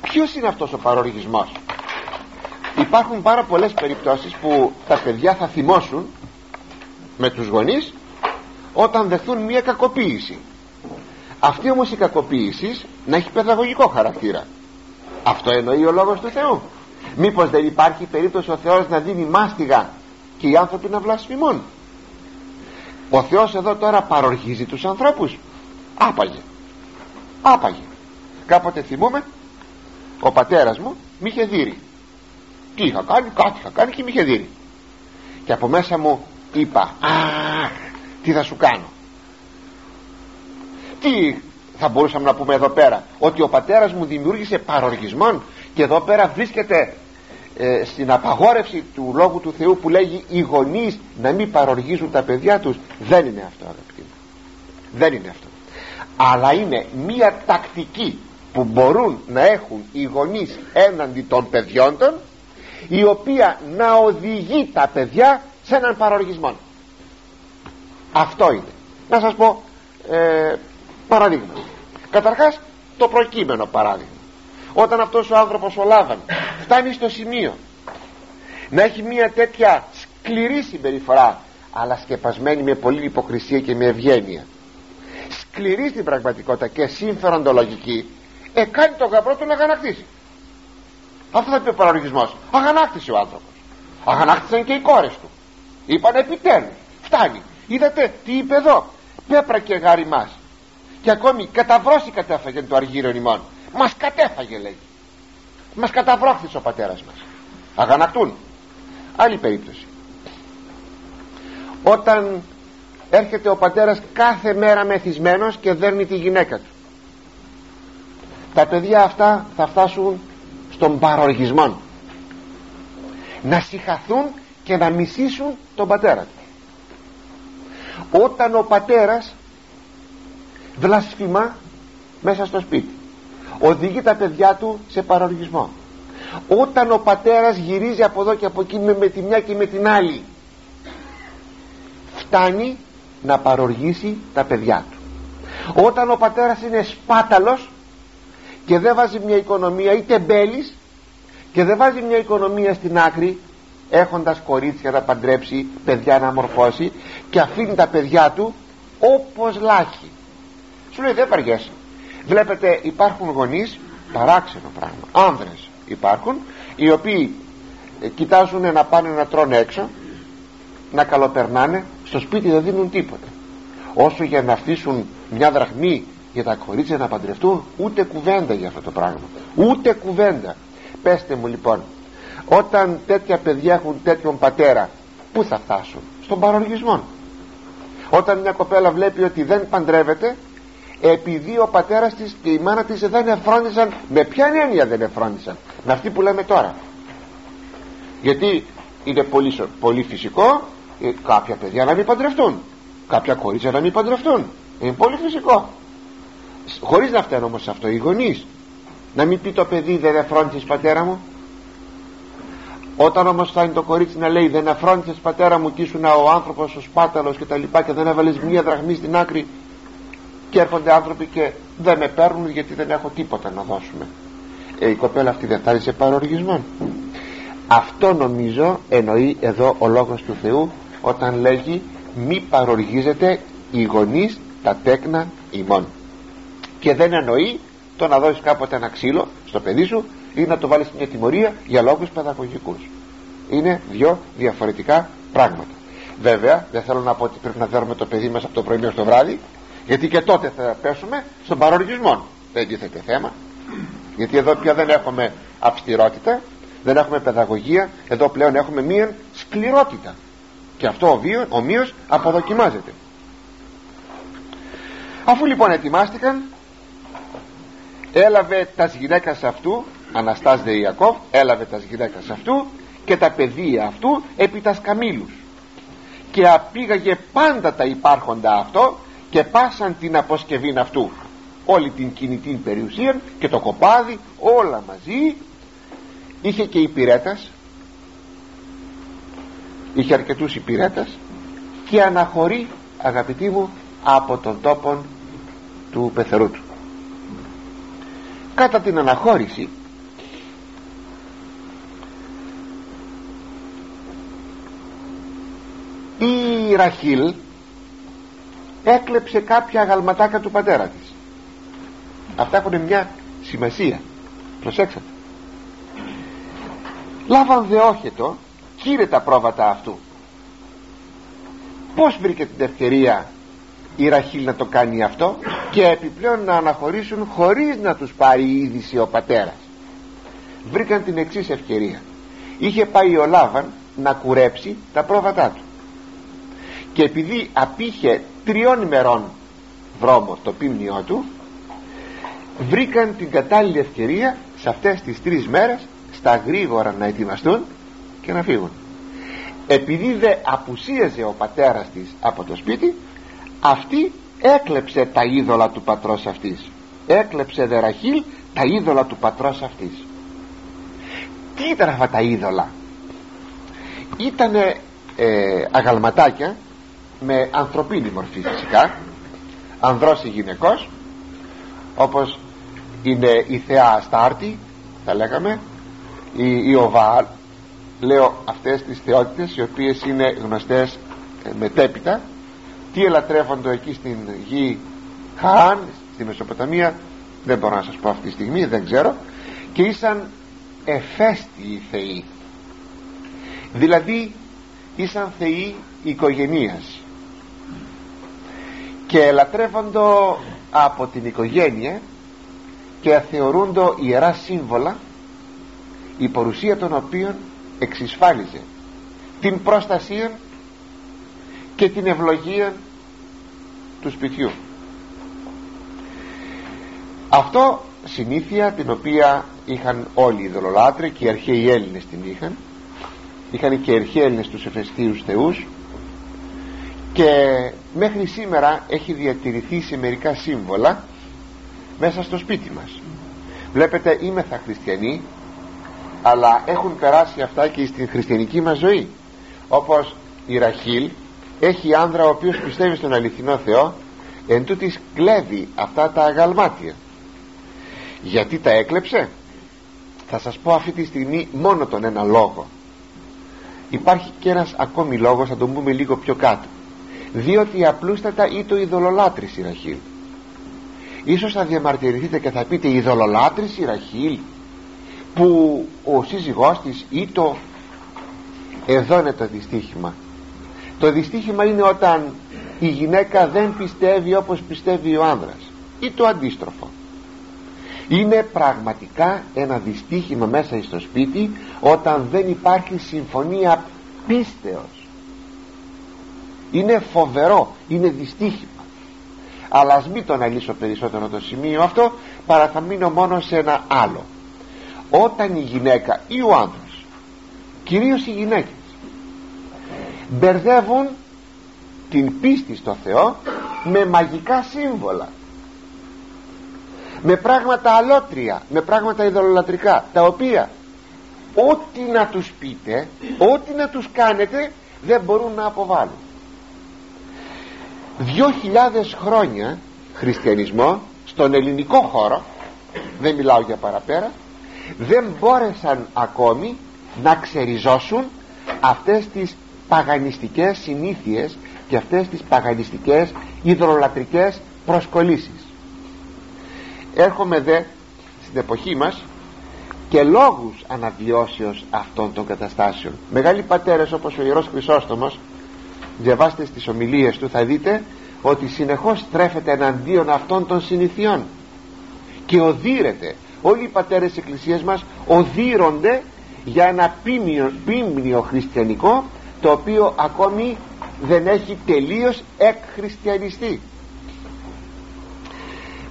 S1: ποιος είναι αυτός ο παροργισμός; Υπάρχουν πάρα πολλές περιπτώσεις που τα παιδιά θα θυμώσουν με τους γονείς όταν δεχθούν μια κακοποίηση. Αυτή όμως η κακοποίηση να έχει παιδαγωγικό χαρακτήρα. Αυτό εννοεί ο λόγος του Θεού. Μήπως δεν υπάρχει περίπτωση ο Θεός να δίνει μάστιγα και οι άνθρωποι να βλασφημούν. Ο Θεός εδώ τώρα παροργίζει τους ανθρώπους. Άπαγε. Άπαγε. Κάποτε θυμούμε ο πατέρας μου μη είχε δύρει τι είχα κάνει κάτι είχα κάνει και μη είχε δύρει και από μέσα μου είπα αχ τι θα σου κάνω τι θα μπορούσαμε να πούμε εδώ πέρα ότι ο πατέρας μου δημιούργησε παροργισμόν και εδώ πέρα βρίσκεται ε, στην απαγόρευση του Λόγου του Θεού που λέγει οι γονείς να μην παροργίζουν τα παιδιά τους δεν είναι αυτό αγαπητοί μου. Δεν είναι αυτό. Αλλά είναι μία τακτική που μπορούν να έχουν οι γονείς έναντι των παιδιών των η οποία να οδηγεί τα παιδιά σε έναν παροργισμό. Αυτό είναι. Να σας πω ε, παραδείγμα καταρχάς το προκείμενο παράδειγμα. Όταν αυτός ο άνθρωπος ο Λάβαν φτάνει στο σημείο να έχει μια τέτοια σκληρή συμπεριφορά αλλά σκεπασμένη με πολλή υποκρισία και με ευγένεια. Σκληρή στην πραγματικότητα και συμφεροντολογική ε, κάνει τον γαμπρό του να αγανακτήσει αυτό θα πει ο παραλογισμός αγανάκτησε ο άνθρωπος. Αγανάκτησαν και οι κόρες του. Είπαν επιτέλους. Φτάνει. Είδατε τι είπε εδώ. Πέπρα και γάρι μας. Και ακόμη καταβρώσει κατέφαγε το αργύριο ημών. Μας κατέφαγε λέει. Μας καταβρόχθησε ο πατέρας μας. Αγανακτούν. Άλλη περίπτωση. Όταν έρχεται ο πατέρας κάθε μέρα μεθυσμένος και δέρνει τη γυναίκα του. Τα παιδιά αυτά θα φτάσουν στον παροργισμό. Να συχαθούν και να μισήσουν τον πατέρα του. Όταν ο πατέρας βλασφημά μέσα στο σπίτι οδηγεί τα παιδιά του σε παροργισμό. Όταν ο πατέρας γυρίζει από εδώ και από εκεί με τη μια και με την άλλη φτάνει να παροργήσει τα παιδιά του. Όταν ο πατέρας είναι σπάταλος και δεν βάζει μια οικονομία είτε μπέλης και δεν βάζει μια οικονομία στην άκρη έχοντας κορίτσια να παντρέψει παιδιά να μορφώσει και αφήνει τα παιδιά του όπως λάχει σου λέει δεν παριέσαι βλέπετε υπάρχουν γονείς παράξενο πράγμα. Άνδρες υπάρχουν οι οποίοι ε, κοιτάζουν να πάνε να τρώνε έξω να καλοπερνάνε στο σπίτι δεν δίνουν τίποτα. Όσο για να αφήσουν μια δραχμή για τα κορίτσια να παντρευτούν ούτε κουβέντα για αυτό το πράγμα. Ούτε κουβέντα. Πέστε μου λοιπόν όταν τέτοια παιδιά έχουν τέτοιον πατέρα πού θα φτάσουν; Στον παροργισμό. Όταν μια κοπέλα βλέπει ότι δεν παντρεύεται επειδή ο πατέρας της και η μάνα της δεν εφρόντισαν με ποια έννοια δεν εφρόντισαν με αυτή που λέμε τώρα. Γιατί είναι πολύ, πολύ φυσικό ε, κάποια παιδιά να μην παντρευτούν. Κάποια κορίτσια να μην παντρευτούν. Είναι πολύ φυσικό χωρίς να φταίνω όμως αυτό οι γονείς. Να μην πει το παιδί δεν εφρόντισες πατέρα μου όταν όμως φτάνει το κορίτσι να λέει δεν εφρόντισες πατέρα μου και ήσουν ο άνθρωπος ο σπάταλος και τα λοιπά και δεν έβαλες μία δραχμή στην άκρη και έρχονται άνθρωποι και δεν με παίρνουν γιατί δεν έχω τίποτα να δώσουμε ε, η κοπέλα αυτή δεν θα σε παροργισμό. Αυτό νομίζω εννοεί εδώ ο λόγος του Θεού όταν λέγει μη παροργίζετε οι γονείς τα τέκνα ημών και δεν εννοεί το να δώσεις κάποτε ένα ξύλο στο παιδί σου ή να το βάλεις μια τιμωρία για λόγους παιδαγωγικούς. Είναι δυο διαφορετικά πράγματα. Βέβαια δεν θέλω να πω ότι πρέπει να δέρουμε το παιδί μας από το πρωί μέχρι το βράδυ γιατί και τότε θα πέσουμε στον παροργισμό. Δεν τίθεται θέμα. Γιατί εδώ πια δεν έχουμε αυστηρότητα δεν έχουμε παιδαγωγία εδώ πλέον έχουμε μία σκληρότητα. Και αυτό ομοίως αποδοκιμάζεται. Αφού λοιπόν ετοιμάστηκαν έλαβε τα γυναίκας αυτού Αναστάς δε Ιακώβ έλαβε τα γυναίκας αυτού και τα παιδεία αυτού επί τα σκαμήλους. Και απήγαγε πάντα τα υπάρχοντα αυτό και πάσαν την αποσκευή αυτού. Όλη την κινητή περιουσία και το κοπάδι όλα μαζί. Είχε και υπηρέτας. Είχε αρκετούς υπηρέτας. Και αναχωρεί αγαπητοί μου από τον τόπο του πεθερού του κατά την αναχώρηση η Ραχήλ έκλεψε κάποια αγαλματάκα του πατέρα της. Αυτά έχουν μια σημασία. Προσέξατε. Λάβαν δεόχετο κύρε τα πρόβατα αυτού. Πως βρήκε την ευκαιρία η Ραχήλ να το κάνει αυτό; Και επιπλέον να αναχωρήσουν χωρίς να τους πάρει η είδηση ο πατέρας. Βρήκαν την εξής ευκαιρία. Είχε πάει ο Λάβαν να κουρέψει τα πρόβατά του. Και επειδή απήχε τριών ημερών δρόμο το πίμνιό του βρήκαν την κατάλληλη ευκαιρία σε αυτές τις τρεις μέρες στα γρήγορα να ετοιμαστούν και να φύγουν. Επειδή δε απουσίαζε ο πατέρας της από το σπίτι αυτή έκλεψε τα είδωλα του πατρός αυτής. Έκλεψε δε Ραχήλ τα είδωλα του πατρός αυτής. Τι ήταν αυτά τα είδωλα; Ήτανε ε, αγαλματάκια με ανθρωπίνη μορφή φυσικά. Ανδρός ή γυναικός όπως είναι η θεά Αστάρτη θα λέγαμε η, η Οβάλ λέω αυτές τις θεότητες οι οποίες είναι γνωστές ε, μετέπειτα τι ελατρεύονται εκεί στην γη Χαάν στη Μεσοποταμία δεν μπορώ να σας πω αυτή τη στιγμή δεν ξέρω. Και ήσαν εφέστιοι θεοί. Δηλαδή ήσαν θεοί οικογενείας. Και ελατρεύοντο από την οικογένεια και θεωρούνται ιερά σύμβολα η παρουσία των οποίων εξισφάλιζε την προστασία και την ευλογία του σπιτιού. Αυτό συνήθεια την οποία είχαν όλοι οι δολολάτροι και οι αρχαίοι Έλληνες την είχαν. Είχαν και οι αρχαίοι Έλληνες τους εφεστίους θεούς. Και μέχρι σήμερα έχει διατηρηθεί σε μερικά σύμβολα μέσα στο σπίτι μας. Βλέπετε είμαι θα χριστιανοί αλλά έχουν περάσει αυτά και στην χριστιανική μας ζωή. Όπως η Ραχήλ έχει άνδρα ο οποίος πιστεύει στον αληθινό Θεό εν τούτης κλέβει αυτά τα αγαλμάτια. Γιατί τα έκλεψε; Θα σας πω αυτή τη στιγμή μόνο τον ένα λόγο. Υπάρχει και ένας ακόμη λόγος θα τον πούμε λίγο πιο κάτω. Διότι απλούστατα ή το ειδωλολάτρης η Ραχήλ ίσως θα διαμαρτυρηθείτε και θα πείτε ειδωλολάτρης η Ραχήλ που ο σύζυγός της ή το εδώ είναι το δυστύχημα το δυστύχημα είναι όταν η γυναίκα δεν πιστεύει όπως πιστεύει ο άνδρας. Ή το αντίστροφο. Είναι πραγματικά ένα δυστύχημα μέσα στο σπίτι όταν δεν υπάρχει συμφωνία πίστεως. Είναι φοβερό είναι δυστύχημα. Αλλά ας μην το αναλύσω περισσότερο το σημείο αυτό παρά θα μείνω μόνο σε ένα άλλο. Όταν η γυναίκα ή ο άντρας κυρίως οι γυναίκες μπερδεύουν την πίστη στο Θεό με μαγικά σύμβολα. Με πράγματα αλότρια με πράγματα ειδωλολατρικά τα οποία ό,τι να τους πείτε ό,τι να τους κάνετε δεν μπορούν να αποβάλουν. Δυο χιλιάδες χρόνια χριστιανισμό στον ελληνικό χώρο δεν μιλάω για παραπέρα δεν μπόρεσαν ακόμη να ξεριζώσουν αυτές τις παγανιστικές συνήθειες και αυτές τις παγανιστικές υδρολατρικές προσκολήσεις. Έρχομαι δε στην εποχή μας και λόγους αναβιώσεως αυτών των καταστάσεων. Μεγάλοι πατέρες όπως ο Ιερός Χρυσόστομος διαβάστε στις ομιλίες του θα δείτε ότι συνεχώς στρέφεται εναντίον αυτών των συνηθιών και οδύρεται. Όλοι οι πατέρες της Εκκλησίας μας οδύρονται για ένα πίμνιο, χριστιανικό το οποίο ακόμη δεν έχει τελείως εκχριστιανιστεί.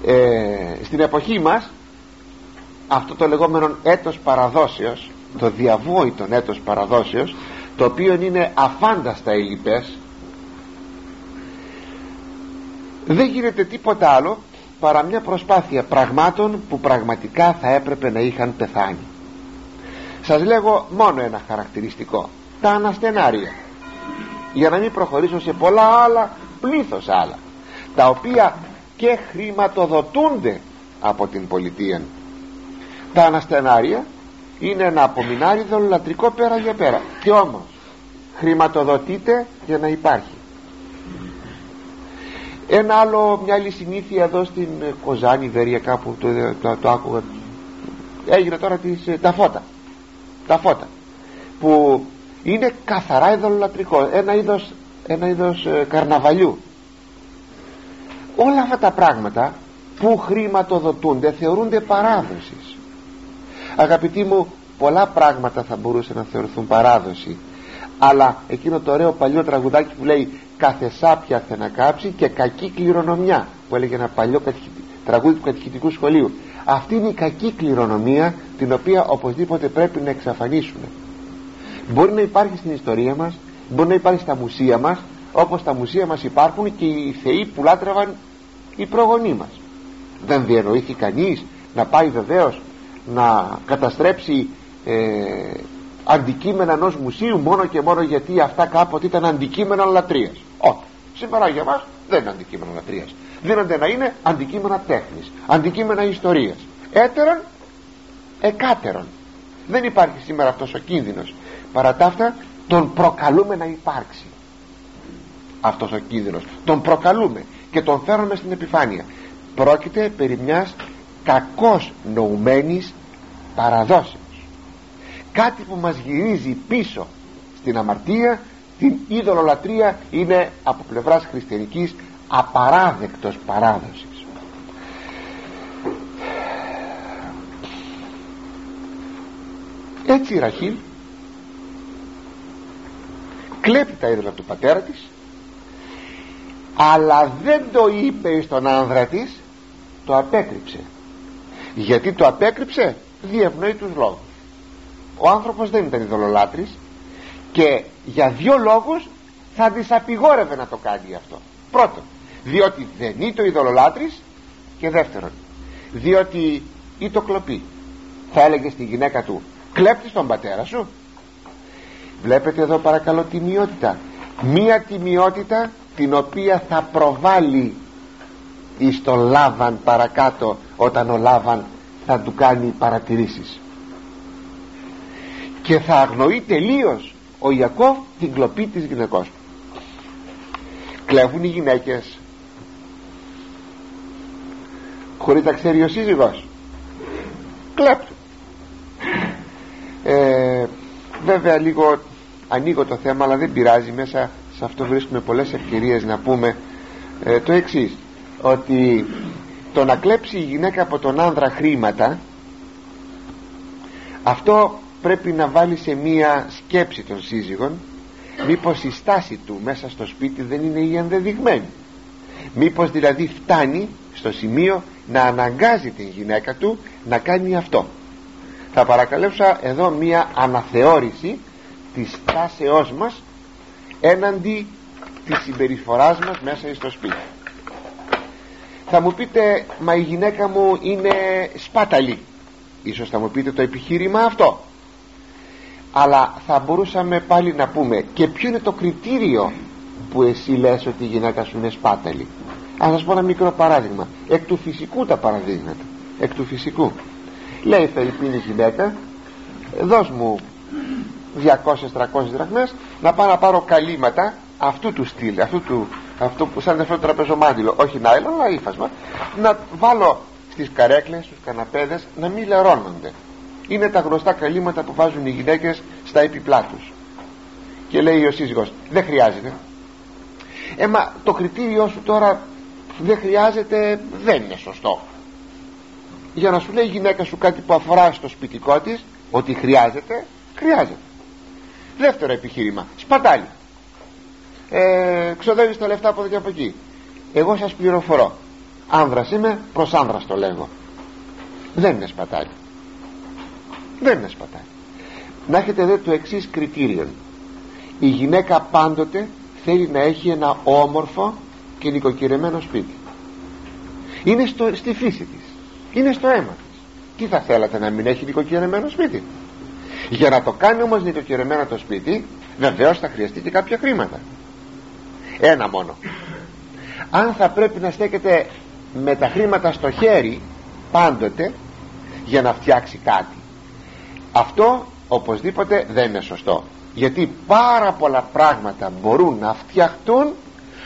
S1: Ε, στην εποχή μας αυτό το λεγόμενο έτος παραδόσεως το διαβόητο έτος παραδόσεως το οποίο είναι αφάνταστα ελλειπές δεν γίνεται τίποτα άλλο παρά μια προσπάθεια πραγμάτων που πραγματικά θα έπρεπε να είχαν πεθάνει. Σας λέγω μόνο ένα χαρακτηριστικό τα αναστενάρια. Για να μην προχωρήσω σε πολλά άλλα πλήθος άλλα τα οποία και χρηματοδοτούνται από την πολιτεία. Τα αναστενάρια είναι ένα απομεινάριδο λατρικό πέρα για πέρα. Και όμως χρηματοδοτείται για να υπάρχει. Ένα άλλο μια άλλη συνήθεια εδώ στην Κοζάνη Βερία κάπου το, το, το, άκουγα. Έγινε τώρα τις, ε, τα φώτα. Τα φώτα που είναι καθαρά ειδωλολατρικό ένα είδος, ένα είδος ε, καρναβαλιού. Όλα αυτά τα πράγματα που χρηματοδοτούνται θεωρούνται παράδοσης. Αγαπητοί μου πολλά πράγματα θα μπορούσαν να θεωρηθούν παράδοση αλλά εκείνο το ωραίο παλιό τραγουδάκι που λέει κάθε σάπια θα να κάψει και κακή κληρονομιά που έλεγε ένα παλιό τραγούδι του κατηχητικού σχολείου. Αυτή είναι η κακή κληρονομία την οποία οπωσδήποτε πρέπει να εξαφανίσουμε μπορεί να υπάρχει στην ιστορία μας μπορεί να υπάρχει στα μουσεία μας όπως στα μουσεία μας υπάρχουν και οι θεοί που λάτρευαν οι προγονείς μας. Δεν διανοηθεί κανείς να πάει βεβαίως να καταστρέψει ε, αντικείμενα ενός μουσείου μόνο και μόνο γιατί αυτά κάποτε ήταν αντικείμενα λατρείας. Όχι. Σήμερα για μας δεν είναι αντικείμενα λατρείας. Δίνονται να είναι αντικείμενα τέχνης αντικείμενα ιστορίας. Έτερον εκάτερον. Δεν υπάρχει σήμερα αυτός ο κίνδυνος παρά τα αυτά τον προκαλούμε να υπάρξει. Αυτός ο κίνδυνος. Τον προκαλούμε και τον φέρνουμε στην επιφάνεια. Πρόκειται περί μιας κακώς νοουμένης παραδόσεως. Κάτι που μας γυρίζει πίσω στην αμαρτία την είδωλολατρία είναι από πλευράς χριστιανικής απαράδεκτος παράδοσης. Έτσι η Ραχήλ κλέπει τα είδωλα του πατέρα της αλλά δεν το είπε στον άνδρα της το απέκρυψε. Γιατί το απέκρυψε διευνοεί τους λόγους. Ο άνθρωπος δεν ήταν ειδωλολάτρης και για δύο λόγους θα της απειγόρευε να το κάνει αυτό. Πρώτον διότι δεν είναι το ειδωλολάτρης και δεύτερον διότι ή το κλοπή θα έλεγε στη γυναίκα του κλέπτης τον πατέρα σου βλέπετε εδώ παρακαλώ τιμιότητα. Μία τιμιότητα την οποία θα προβάλλει εις τον Λάβαν παρακάτω όταν ο Λάβαν θα του κάνει παρατηρήσεις. Και θα αγνοεί τελείως ο Ιακώβ την κλοπή της γυναικός κλέβουν οι γυναίκες. Χωρίς να ξέρει ο σύζυγος. Κλέπτουν ε, βέβαια λίγο ανοίγω το θέμα αλλά δεν πειράζει μέσα σε αυτό βρίσκουμε πολλές ευκαιρίες να πούμε ε, το εξής ότι το να κλέψει η γυναίκα από τον άνδρα χρήματα αυτό πρέπει να βάλει σε μία σκέψη των σύζυγων μήπως η στάση του μέσα στο σπίτι δεν είναι η ενδεδειγμένη. Μήπως δηλαδή φτάνει στο σημείο να αναγκάζει την γυναίκα του να κάνει αυτό θα παρακαλέσω εδώ μία αναθεώρηση της στάσεώς μας έναντι της συμπεριφοράς μας μέσα στο σπίτι. Θα μου πείτε μα η γυναίκα μου είναι σπάταλη ίσως θα μου πείτε το επιχείρημα αυτό. Αλλά θα μπορούσαμε πάλι να πούμε και ποιο είναι το κριτήριο που εσύ λες ότι η γυναίκα σου είναι σπάταλη ας σας πω ένα μικρό παράδειγμα. Εκ του φυσικού τα παραδείγματα. Εκ του φυσικού λέει Φελιππίνη γυναίκα δώσ' μου 200-300 δραχμές να πάω να πάρω καλύματα αυτού του στυλ αυτού του, αυτού που σαν αυτό το τραπεζομάντιλο όχι νάιλον αλλά ύφασμα να βάλω στις καρέκλες, στους καναπέδες να μην λερώνονται. Είναι τα γνωστά καλύματα που βάζουν οι γυναίκες στα επιπλά τους. Και λέει ο σύζυγος δεν χρειάζεται έμα το κριτήριό σου τώρα δεν χρειάζεται δεν είναι σωστό για να σου λέει η γυναίκα σου κάτι που αφορά στο σπιτικό της ότι χρειάζεται χρειάζεται. Δεύτερο επιχείρημα σπατάλη. Ε, ξοδεύεις τα λεφτά από εδώ και από εκεί. Εγώ σας πληροφορώ άνδρας είμαι προς άνδρας το λέγω. Δεν είναι σπατάλη. Δεν είναι σπατάλη. Να έχετε δε το εξής κριτήριο η γυναίκα πάντοτε θέλει να έχει ένα όμορφο και νοικοκυρεμένο σπίτι. Είναι στο, στη φύση της είναι στο αίμα της. Τι θα θέλατε να μην έχει νοικοκυρεμένο σπίτι; Για να το κάνει όμως νοικοκυρεμένο το σπίτι βεβαίως θα χρειαστεί και κάποια χρήματα. Ένα μόνο. Αν θα πρέπει να στέκεται με τα χρήματα στο χέρι πάντοτε για να φτιάξει κάτι. Αυτό οπωσδήποτε δεν είναι σωστό. Γιατί πάρα πολλά πράγματα μπορούν να φτιαχτούν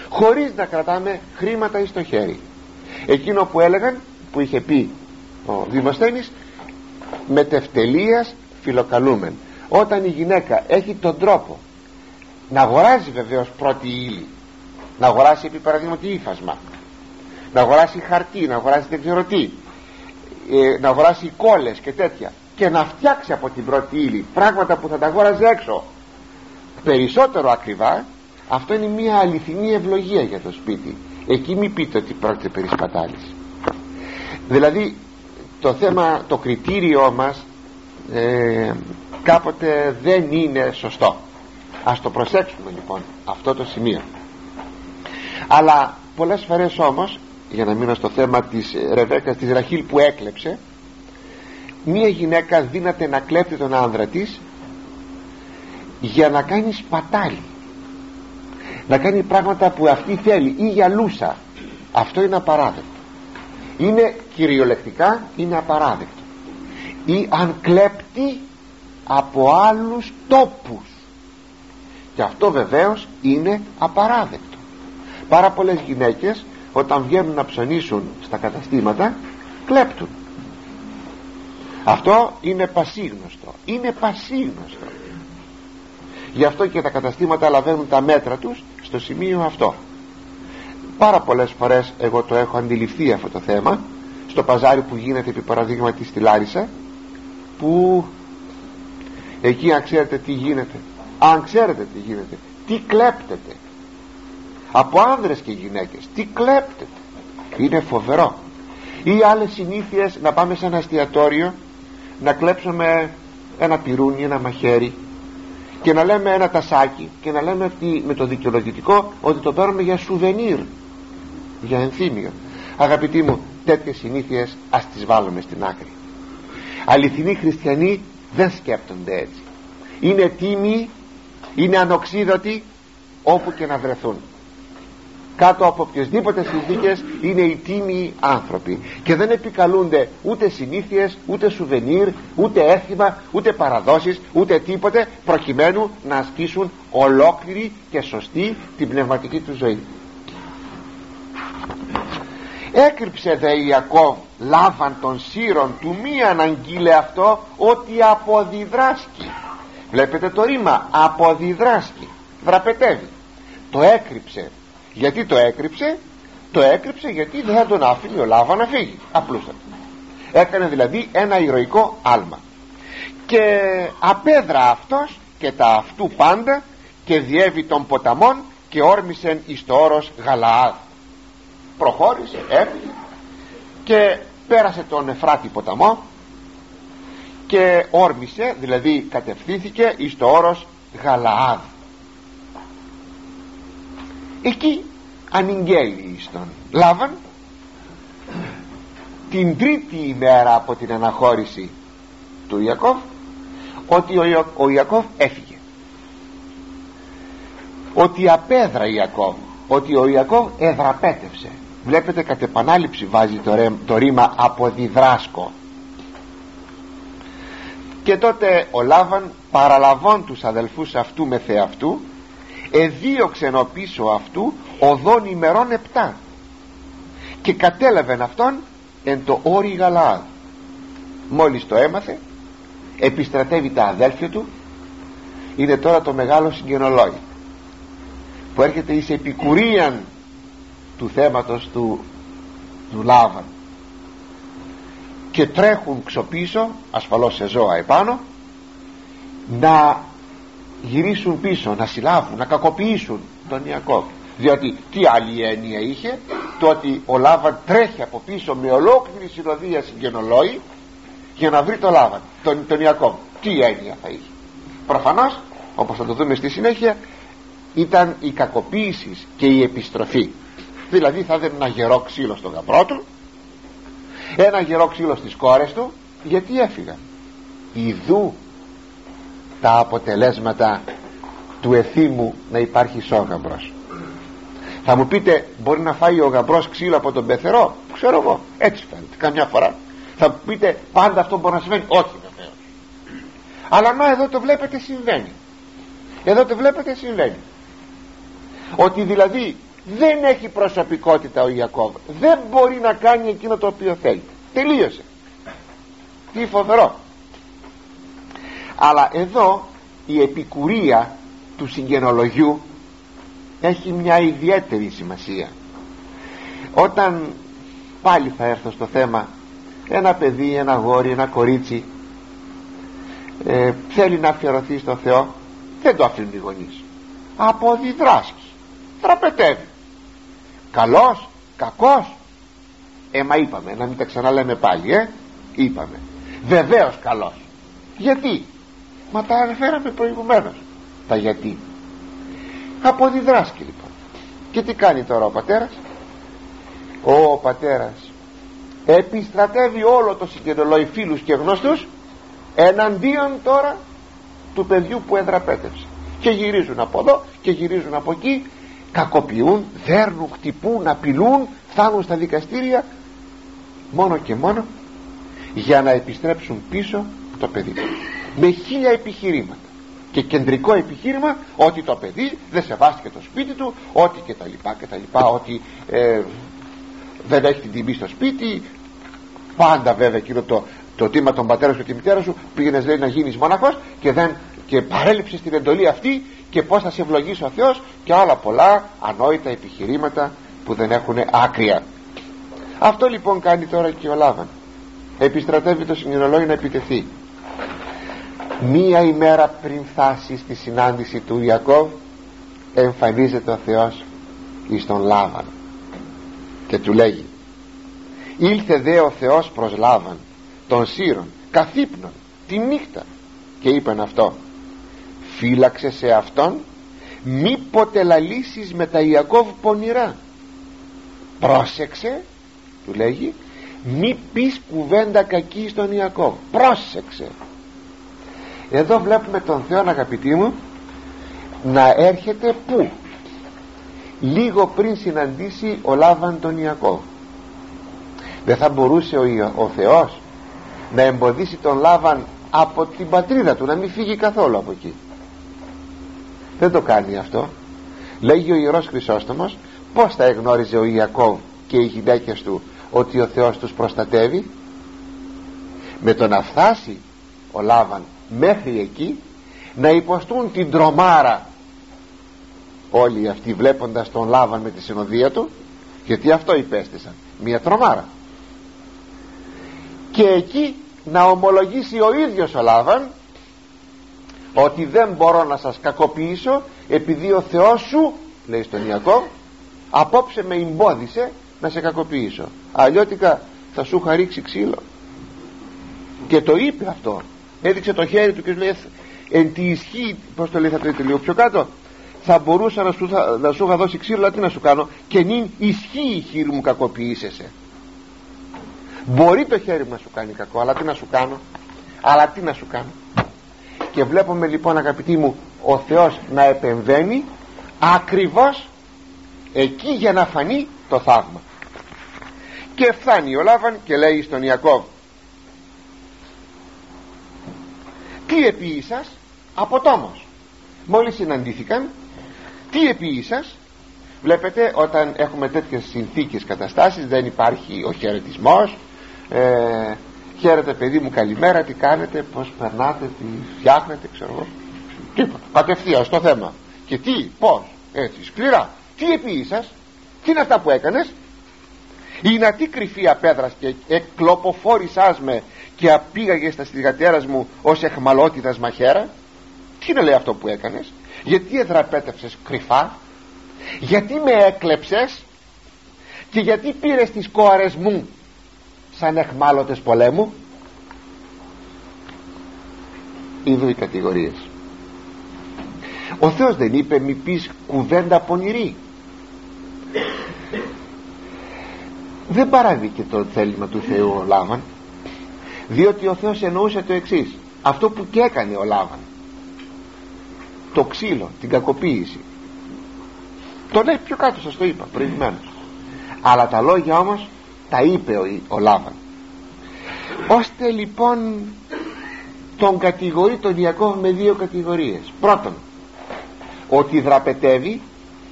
S1: χωρίς να κρατάμε χρήματα στο χέρι. Εκείνο που έλεγαν που είχε πει ο Δημοσθένης μετευτελείας φιλοκαλούμεν. Όταν η γυναίκα έχει τον τρόπο να αγοράζει βεβαίως πρώτη ύλη να αγοράσει επί παραδείγματι ύφασμα να αγοράσει χαρτί, να αγοράσει δεν ξέρω τι ε, να αγοράσει κόλλες και τέτοια και να φτιάξει από την πρώτη ύλη πράγματα που θα τα αγόραζε έξω περισσότερο ακριβά αυτό είναι μια αληθινή ευλογία για το σπίτι. Εκεί μην πείτε ότι πρόκειται περί σπατάλης δηλαδή το θέμα το κριτήριό μας ε, κάποτε δεν είναι σωστό. Ας το προσέξουμε λοιπόν αυτό το σημείο. Αλλά πολλές φορές όμως για να μείνω στο θέμα της Ρεβέκας της Ραχήλ που έκλεψε μία γυναίκα δύναται να κλέπτει τον άνδρα της για να κάνει σπατάλη. Να κάνει πράγματα που αυτή θέλει ή για λούσα. Αυτό είναι απαράδεκτο. Είναι κυριολεκτικά είναι απαράδεκτο. Ή αν κλέπτει από άλλους τόπους. Και αυτό βεβαίως είναι απαράδεκτο. Πάρα πολλές γυναίκες όταν βγαίνουν να ψωνίσουν στα καταστήματα κλέπτουν. Αυτό είναι πασίγνωστο. Είναι πασίγνωστο. Γι' αυτό και τα καταστήματα λαβαίνουν τα μέτρα τους στο σημείο αυτό. Πάρα πολλές φορές εγώ το έχω αντιληφθεί αυτό το θέμα στο παζάρι που γίνεται επί παραδείγματι στη Λάρισα που εκεί αν ξέρετε τι γίνεται αν ξέρετε τι γίνεται τι κλέπτεται. Από άνδρες και γυναίκες τι κλέπτεται. Είναι φοβερό. Ή άλλες συνήθειες να πάμε σε ένα εστιατόριο να κλέψουμε ένα πυρούνι, ένα μαχαίρι και να λέμε ένα τασάκι και να λέμε ότι, με το δικαιολογητικό ότι το παίρνουμε για σουβενίρ για ενθύμιο. Αγαπητοί μου τέτοιες συνήθειες ας τις βάλουμε στην άκρη. Αληθινοί χριστιανοί δεν σκέπτονται έτσι. Είναι τίμοι είναι ανοξίδωτοι όπου και να βρεθούν. Κάτω από οποιασδήποτε συνθήκες είναι οι τίμοι άνθρωποι και δεν επικαλούνται ούτε συνήθειες ούτε σουβενίρ ούτε έθιμα ούτε παραδόσεις ούτε τίποτε προκειμένου να ασκήσουν ολόκληρη και σωστή την πνευματική τους ζωή έκρυψε δε Ιακώβ λάβαν των σύρων του μη αναγγείλε αυτό ότι αποδιδράσκει. Βλέπετε το ρήμα αποδιδράσκει δραπετεύει το έκρυψε. Γιατί το έκρυψε; Το έκρυψε γιατί δεν θα τον άφηνε ο Λάβα να φύγει απλούστατα. Έκανε δηλαδή ένα ηρωικό άλμα. Και απέδρα αυτός και τα αυτού πάντα και διέβη των ποταμών και όρμησεν εις το όρος Γαλαάδ προχώρησε, έφυγε και πέρασε τον Εφράτη ποταμό και όρμησε δηλαδή κατευθύνθηκε εις το όρος Γαλαάδ. Εκεί ανηγγέλει εις τον Λάβαν την τρίτη ημέρα από την αναχώρηση του Ιακώβ ότι ο, ο Ιακώβ έφυγε. Ότι απέδρα Ιακώβ ότι ο Ιακώβ εδραπέτευσε βλέπετε κατ' επανάληψη βάζει το, το ρήμα από διδράσκο και τότε ο Λάβαν παραλαβών τους αδελφούς αυτού με θεαυτού εδίωξεν πίσω αυτού οδόν ημερών επτά. Και κατέλαβεν αυτόν εν το όρι Γαλαάδ. Μόλις το έμαθε επιστρατεύει τα αδέλφια του. Είναι τώρα το μεγάλο συγγενολόγιο που έρχεται εις επικουρίαν του θέματος του, του Λάβαν. Και τρέχουν ξοπίσω ασφαλώς σε ζώα επάνω να γυρίσουν πίσω να συλλάβουν, να κακοποιήσουν τον Ιακώβ. Διότι τι άλλη έννοια είχε το ότι ο Λάβαν τρέχει από πίσω με ολόκληρη συνοδεία συγγενολόη για να βρει το Λάβαν τον, τον Ιακώβ. Τι έννοια θα είχε. Προφανώς όπως θα το δούμε στη συνέχεια ήταν η κακοποίηση και η επιστροφή δηλαδή θα έδινε ένα γερό ξύλο στον γαμπρό του ένα γερό ξύλο στις κόρες του γιατί έφυγαν. Ιδού τα αποτελέσματα του εθήμου να υπάρχει σόγαμπρος θα μου πείτε μπορεί να φάει ο γαμπρός ξύλο από τον πεθερό; Ξέρω εγώ έτσι φαίνεται καμιά φορά. Θα μου πείτε πάντα αυτό μπορεί να συμβαίνει όχι βεβαίως. αλλά να εδώ το βλέπετε συμβαίνει. Εδώ το βλέπετε συμβαίνει. Ότι δηλαδή δεν έχει προσωπικότητα ο Ιακώβ. Δεν μπορεί να κάνει εκείνο το οποίο θέλει. Τελείωσε. Τι φοβερό. Αλλά εδώ η επικουρία του συγγενολογιού έχει μια ιδιαίτερη σημασία. Όταν πάλι θα έρθω στο θέμα ένα παιδί, ένα γόρι, ένα κορίτσι ε, θέλει να αφιερωθεί στο Θεό δεν το αφήνουν οι γονείς. Αποδιδράσκεις. Τραπετεύει καλός, κακός. Ε μα είπαμε να μην τα ξαναλέμε πάλι ε. Είπαμε. Βεβαίως καλός. Γιατί; Μα τα αναφέραμε προηγουμένως. Τα γιατί; Αποδιδράσκει λοιπόν. Και τι κάνει τώρα ο πατέρας; Ο πατέρας επιστρατεύει όλο το συγκεντρολόι φίλους και γνώστους εναντίον τώρα του παιδιού που εδραπέτευσε και γυρίζουν από εδώ και γυρίζουν από εκεί κακοποιούν, δέρνουν, χτυπούν, απειλούν φτάνουν στα δικαστήρια μόνο και μόνο για να επιστρέψουν πίσω το παιδί. Με χίλια επιχειρήματα. Και κεντρικό επιχείρημα ότι το παιδί δεν σεβάστηκε το σπίτι του ότι και τα λοιπά και τα λοιπά ότι ε, δεν έχει την τιμή στο σπίτι. Πάντα βέβαια εκείνο το, το τίμα των πατέρα σου και μητέρα σου πήγαινες λέει να γίνεις μοναχός και, δεν, και παρέλειψες την εντολή αυτή και πως θα σε ευλογήσει ο Θεός και άλλα πολλά ανόητα επιχειρήματα που δεν έχουν άκρια. Αυτό λοιπόν κάνει τώρα και ο Λάβαν. Επιστρατεύει το συνειρολόγιο να επιτεθεί. Μία ημέρα πριν φτάσει στη συνάντηση του Ιακώβ εμφανίζεται ο Θεός εις τον Λάβαν και του λέγει ήλθε δε ο Θεός προς Λάβαν τον Σύρων καθύπνον τη νύχτα και είπαν αυτό φύλαξε σε αυτόν μη ποτέ λαλήσεις με τα Ιακώβ πονηρά. Πρόσεξε του λέγει μη πεις κουβέντα κακή στον Ιακώβ. Πρόσεξε. Εδώ βλέπουμε τον Θεό αγαπητοί μου να έρχεται που λίγο πριν συναντήσει ο Λάβαν τον Ιακώβ. Δεν θα μπορούσε ο, ο Θεός να εμποδίσει τον Λάβαν από την πατρίδα του να μην φύγει καθόλου από εκεί δεν το κάνει αυτό. Λέγει ο Ιερός Χρυσόστομος πως θα εγνώριζε ο Ιακώβ και οι γυναίκες του ότι ο Θεός τους προστατεύει; Με το να φτάσει ο Λάβαν μέχρι εκεί να υποστούν την τρομάρα όλοι αυτοί βλέποντας τον Λάβαν με τη συνοδεία του γιατί αυτό υπέστησαν μια τρομάρα. Και εκεί να ομολογήσει ο ίδιος ο Λάβαν ότι δεν μπορώ να σας κακοποιήσω επειδή ο Θεός σου λέει στον Ιακώβ απόψε με εμπόδισε να σε κακοποιήσω. Αλλιώτικα θα σου είχα ρίξει ξύλο. Και το είπε αυτό. Έδειξε το χέρι του και σου λέει εν τη ισχύ πως το λέει θα το λίγο πιο κάτω. Θα μπορούσα να σου, να σου είχα δώσει ξύλο αλλά τι να σου κάνω; Και νυν ισχύει η χείρη μου κακοποιήσεσαι μπορεί το χέρι μου να σου κάνει κακό αλλά τι να σου κάνω; Αλλά τι να σου κάνω; Και βλέπουμε λοιπόν αγαπητοί μου ο Θεός να επεμβαίνει ακριβώς εκεί για να φανεί το θαύμα και φτάνει ο Λάβαν και λέει στον Ιακώβ τι επίησας από τόμος μόλις συναντήθηκαν τι επίησας βλέπετε όταν έχουμε τέτοιες συνθήκες καταστάσεις δεν υπάρχει ο χαιρετισμός. ε, χαίρετε παιδί μου καλημέρα τι κάνετε πως περνάτε τι φτιάχνετε ξέρω εγώ. Τίποτα κατευθείαν στο θέμα. Και τι πως έτσι σκληρά. Τι επίησας τι είναι αυτά που έκανες; Είναι τι κρυφή απέδρας και εκλοποφόρησάς με και απήγαγες στα στριγατέρας μου ως εχμαλότητας μαχαίρα; Τι είναι λέει αυτό που έκανες; Γιατί εδραπέτευσες κρυφά; Γιατί με έκλεψες; Και γιατί πήρες τις κόαρες μου; Σαν εχμάλωτες πολέμου. Είδω οι κατηγορίες. Ο Θεός δεν είπε μη πεις κουβέντα πονηρή δεν παράδεικε το θέλημα του Θεού ο Λάβαν διότι ο Θεός εννοούσε το εξής. Αυτό που και έκανε ο Λάβαν το ξύλο, την κακοποίηση. Το λέει πιο κάτω σας το είπα προηγουμένως. Αλλά τα λόγια όμως τα είπε ο, ο Λάβαν ώστε λοιπόν τον κατηγορεί τον Ιακώβ με δύο κατηγορίες. Πρώτον ότι δραπετεύει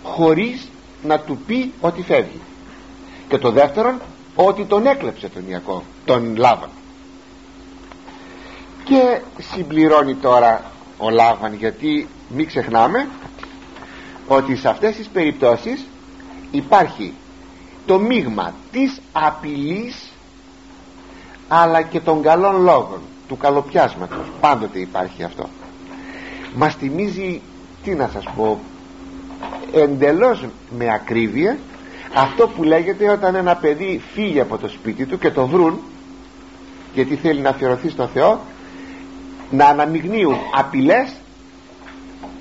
S1: χωρίς να του πει ότι φεύγει. Και το δεύτερον ότι τον έκλεψε τον Ιακώβ τον Λάβαν και συμπληρώνει τώρα ο Λάβαν γιατί μην ξεχνάμε ότι σε αυτές τις περιπτώσεις υπάρχει το μείγμα της απειλής αλλά και των καλών λόγων του καλοπιάσματος. Πάντοτε υπάρχει αυτό. Μας θυμίζει τι να σας πω εντελώς με ακρίβεια αυτό που λέγεται όταν ένα παιδί φύγει από το σπίτι του και το βρουν γιατί θέλει να αφιερωθεί στο Θεό να αναμειγνύουν απειλές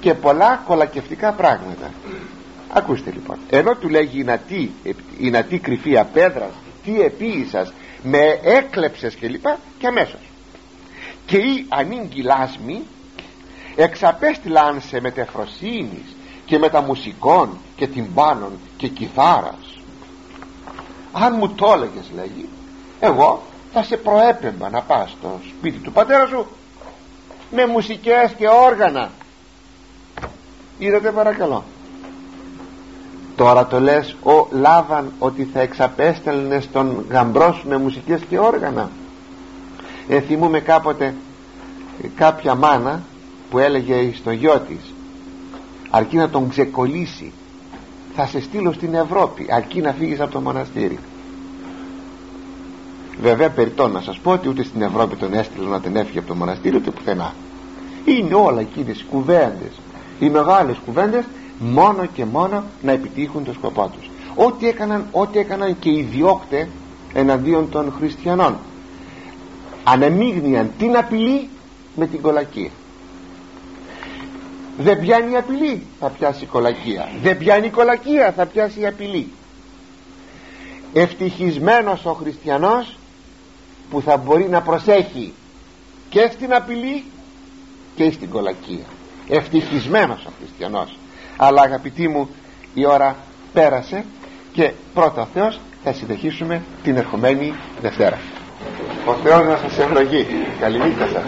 S1: και πολλά κολακευτικά πράγματα ακούστε λοιπόν. Ενώ του λέγει η νατή κρυφή απέδρας τι επίησας με έκλεψες και λοιπά και αμέσως. Και οι ανήγκη λάσμοι εξαπέστειλαν σε μετεφροσύνης και μεταμουσικών και τυμπάνων και κιθάρας αν μου το έλεγες λέγει εγώ θα σε προέπεμπα να πας στο σπίτι του πατέρα σου με μουσικές και όργανα είδατε παρακαλώ τώρα το λες ο Λάβαν ότι θα εξαπέστελνε στον γαμπρός σου με μουσικές και όργανα ε, θυμούμε κάποτε κάποια μάνα που έλεγε στο γιο της αρκεί να τον ξεκολλήσει θα σε στείλω στην Ευρώπη αρκεί να φύγεις από το μοναστήρι βέβαια περιττώ να σας πω ότι ούτε στην Ευρώπη τον έστειλε να τον έφυγε από το μοναστήρι ούτε πουθενά. Είναι όλα εκείνες οι κουβέντες οι μεγάλες κουβέντες μόνο και μόνο να επιτύχουν το σκοπό τους. Ό,τι έκαναν, ό,τι έκαναν και οι διώκτες εναντίον των χριστιανών. Ανεμίγνυαν την απειλή με την κολακία. Δεν πιάνει η απειλή θα πιάσει η κολακία. Δεν πιάνει η κολακία θα πιάσει η απειλή. Ευτυχισμένος ο χριστιανός που θα μπορεί να προσέχει και στην απειλή και στην κολακία. Ευτυχισμένος ο χριστιανός αλλά αγαπητοί μου η ώρα πέρασε και πρώτα Θεός θα συνεχίσουμε την ερχομένη Δευτέρα. Ο Θεός να σας ευλογεί. Καληνύχτα σας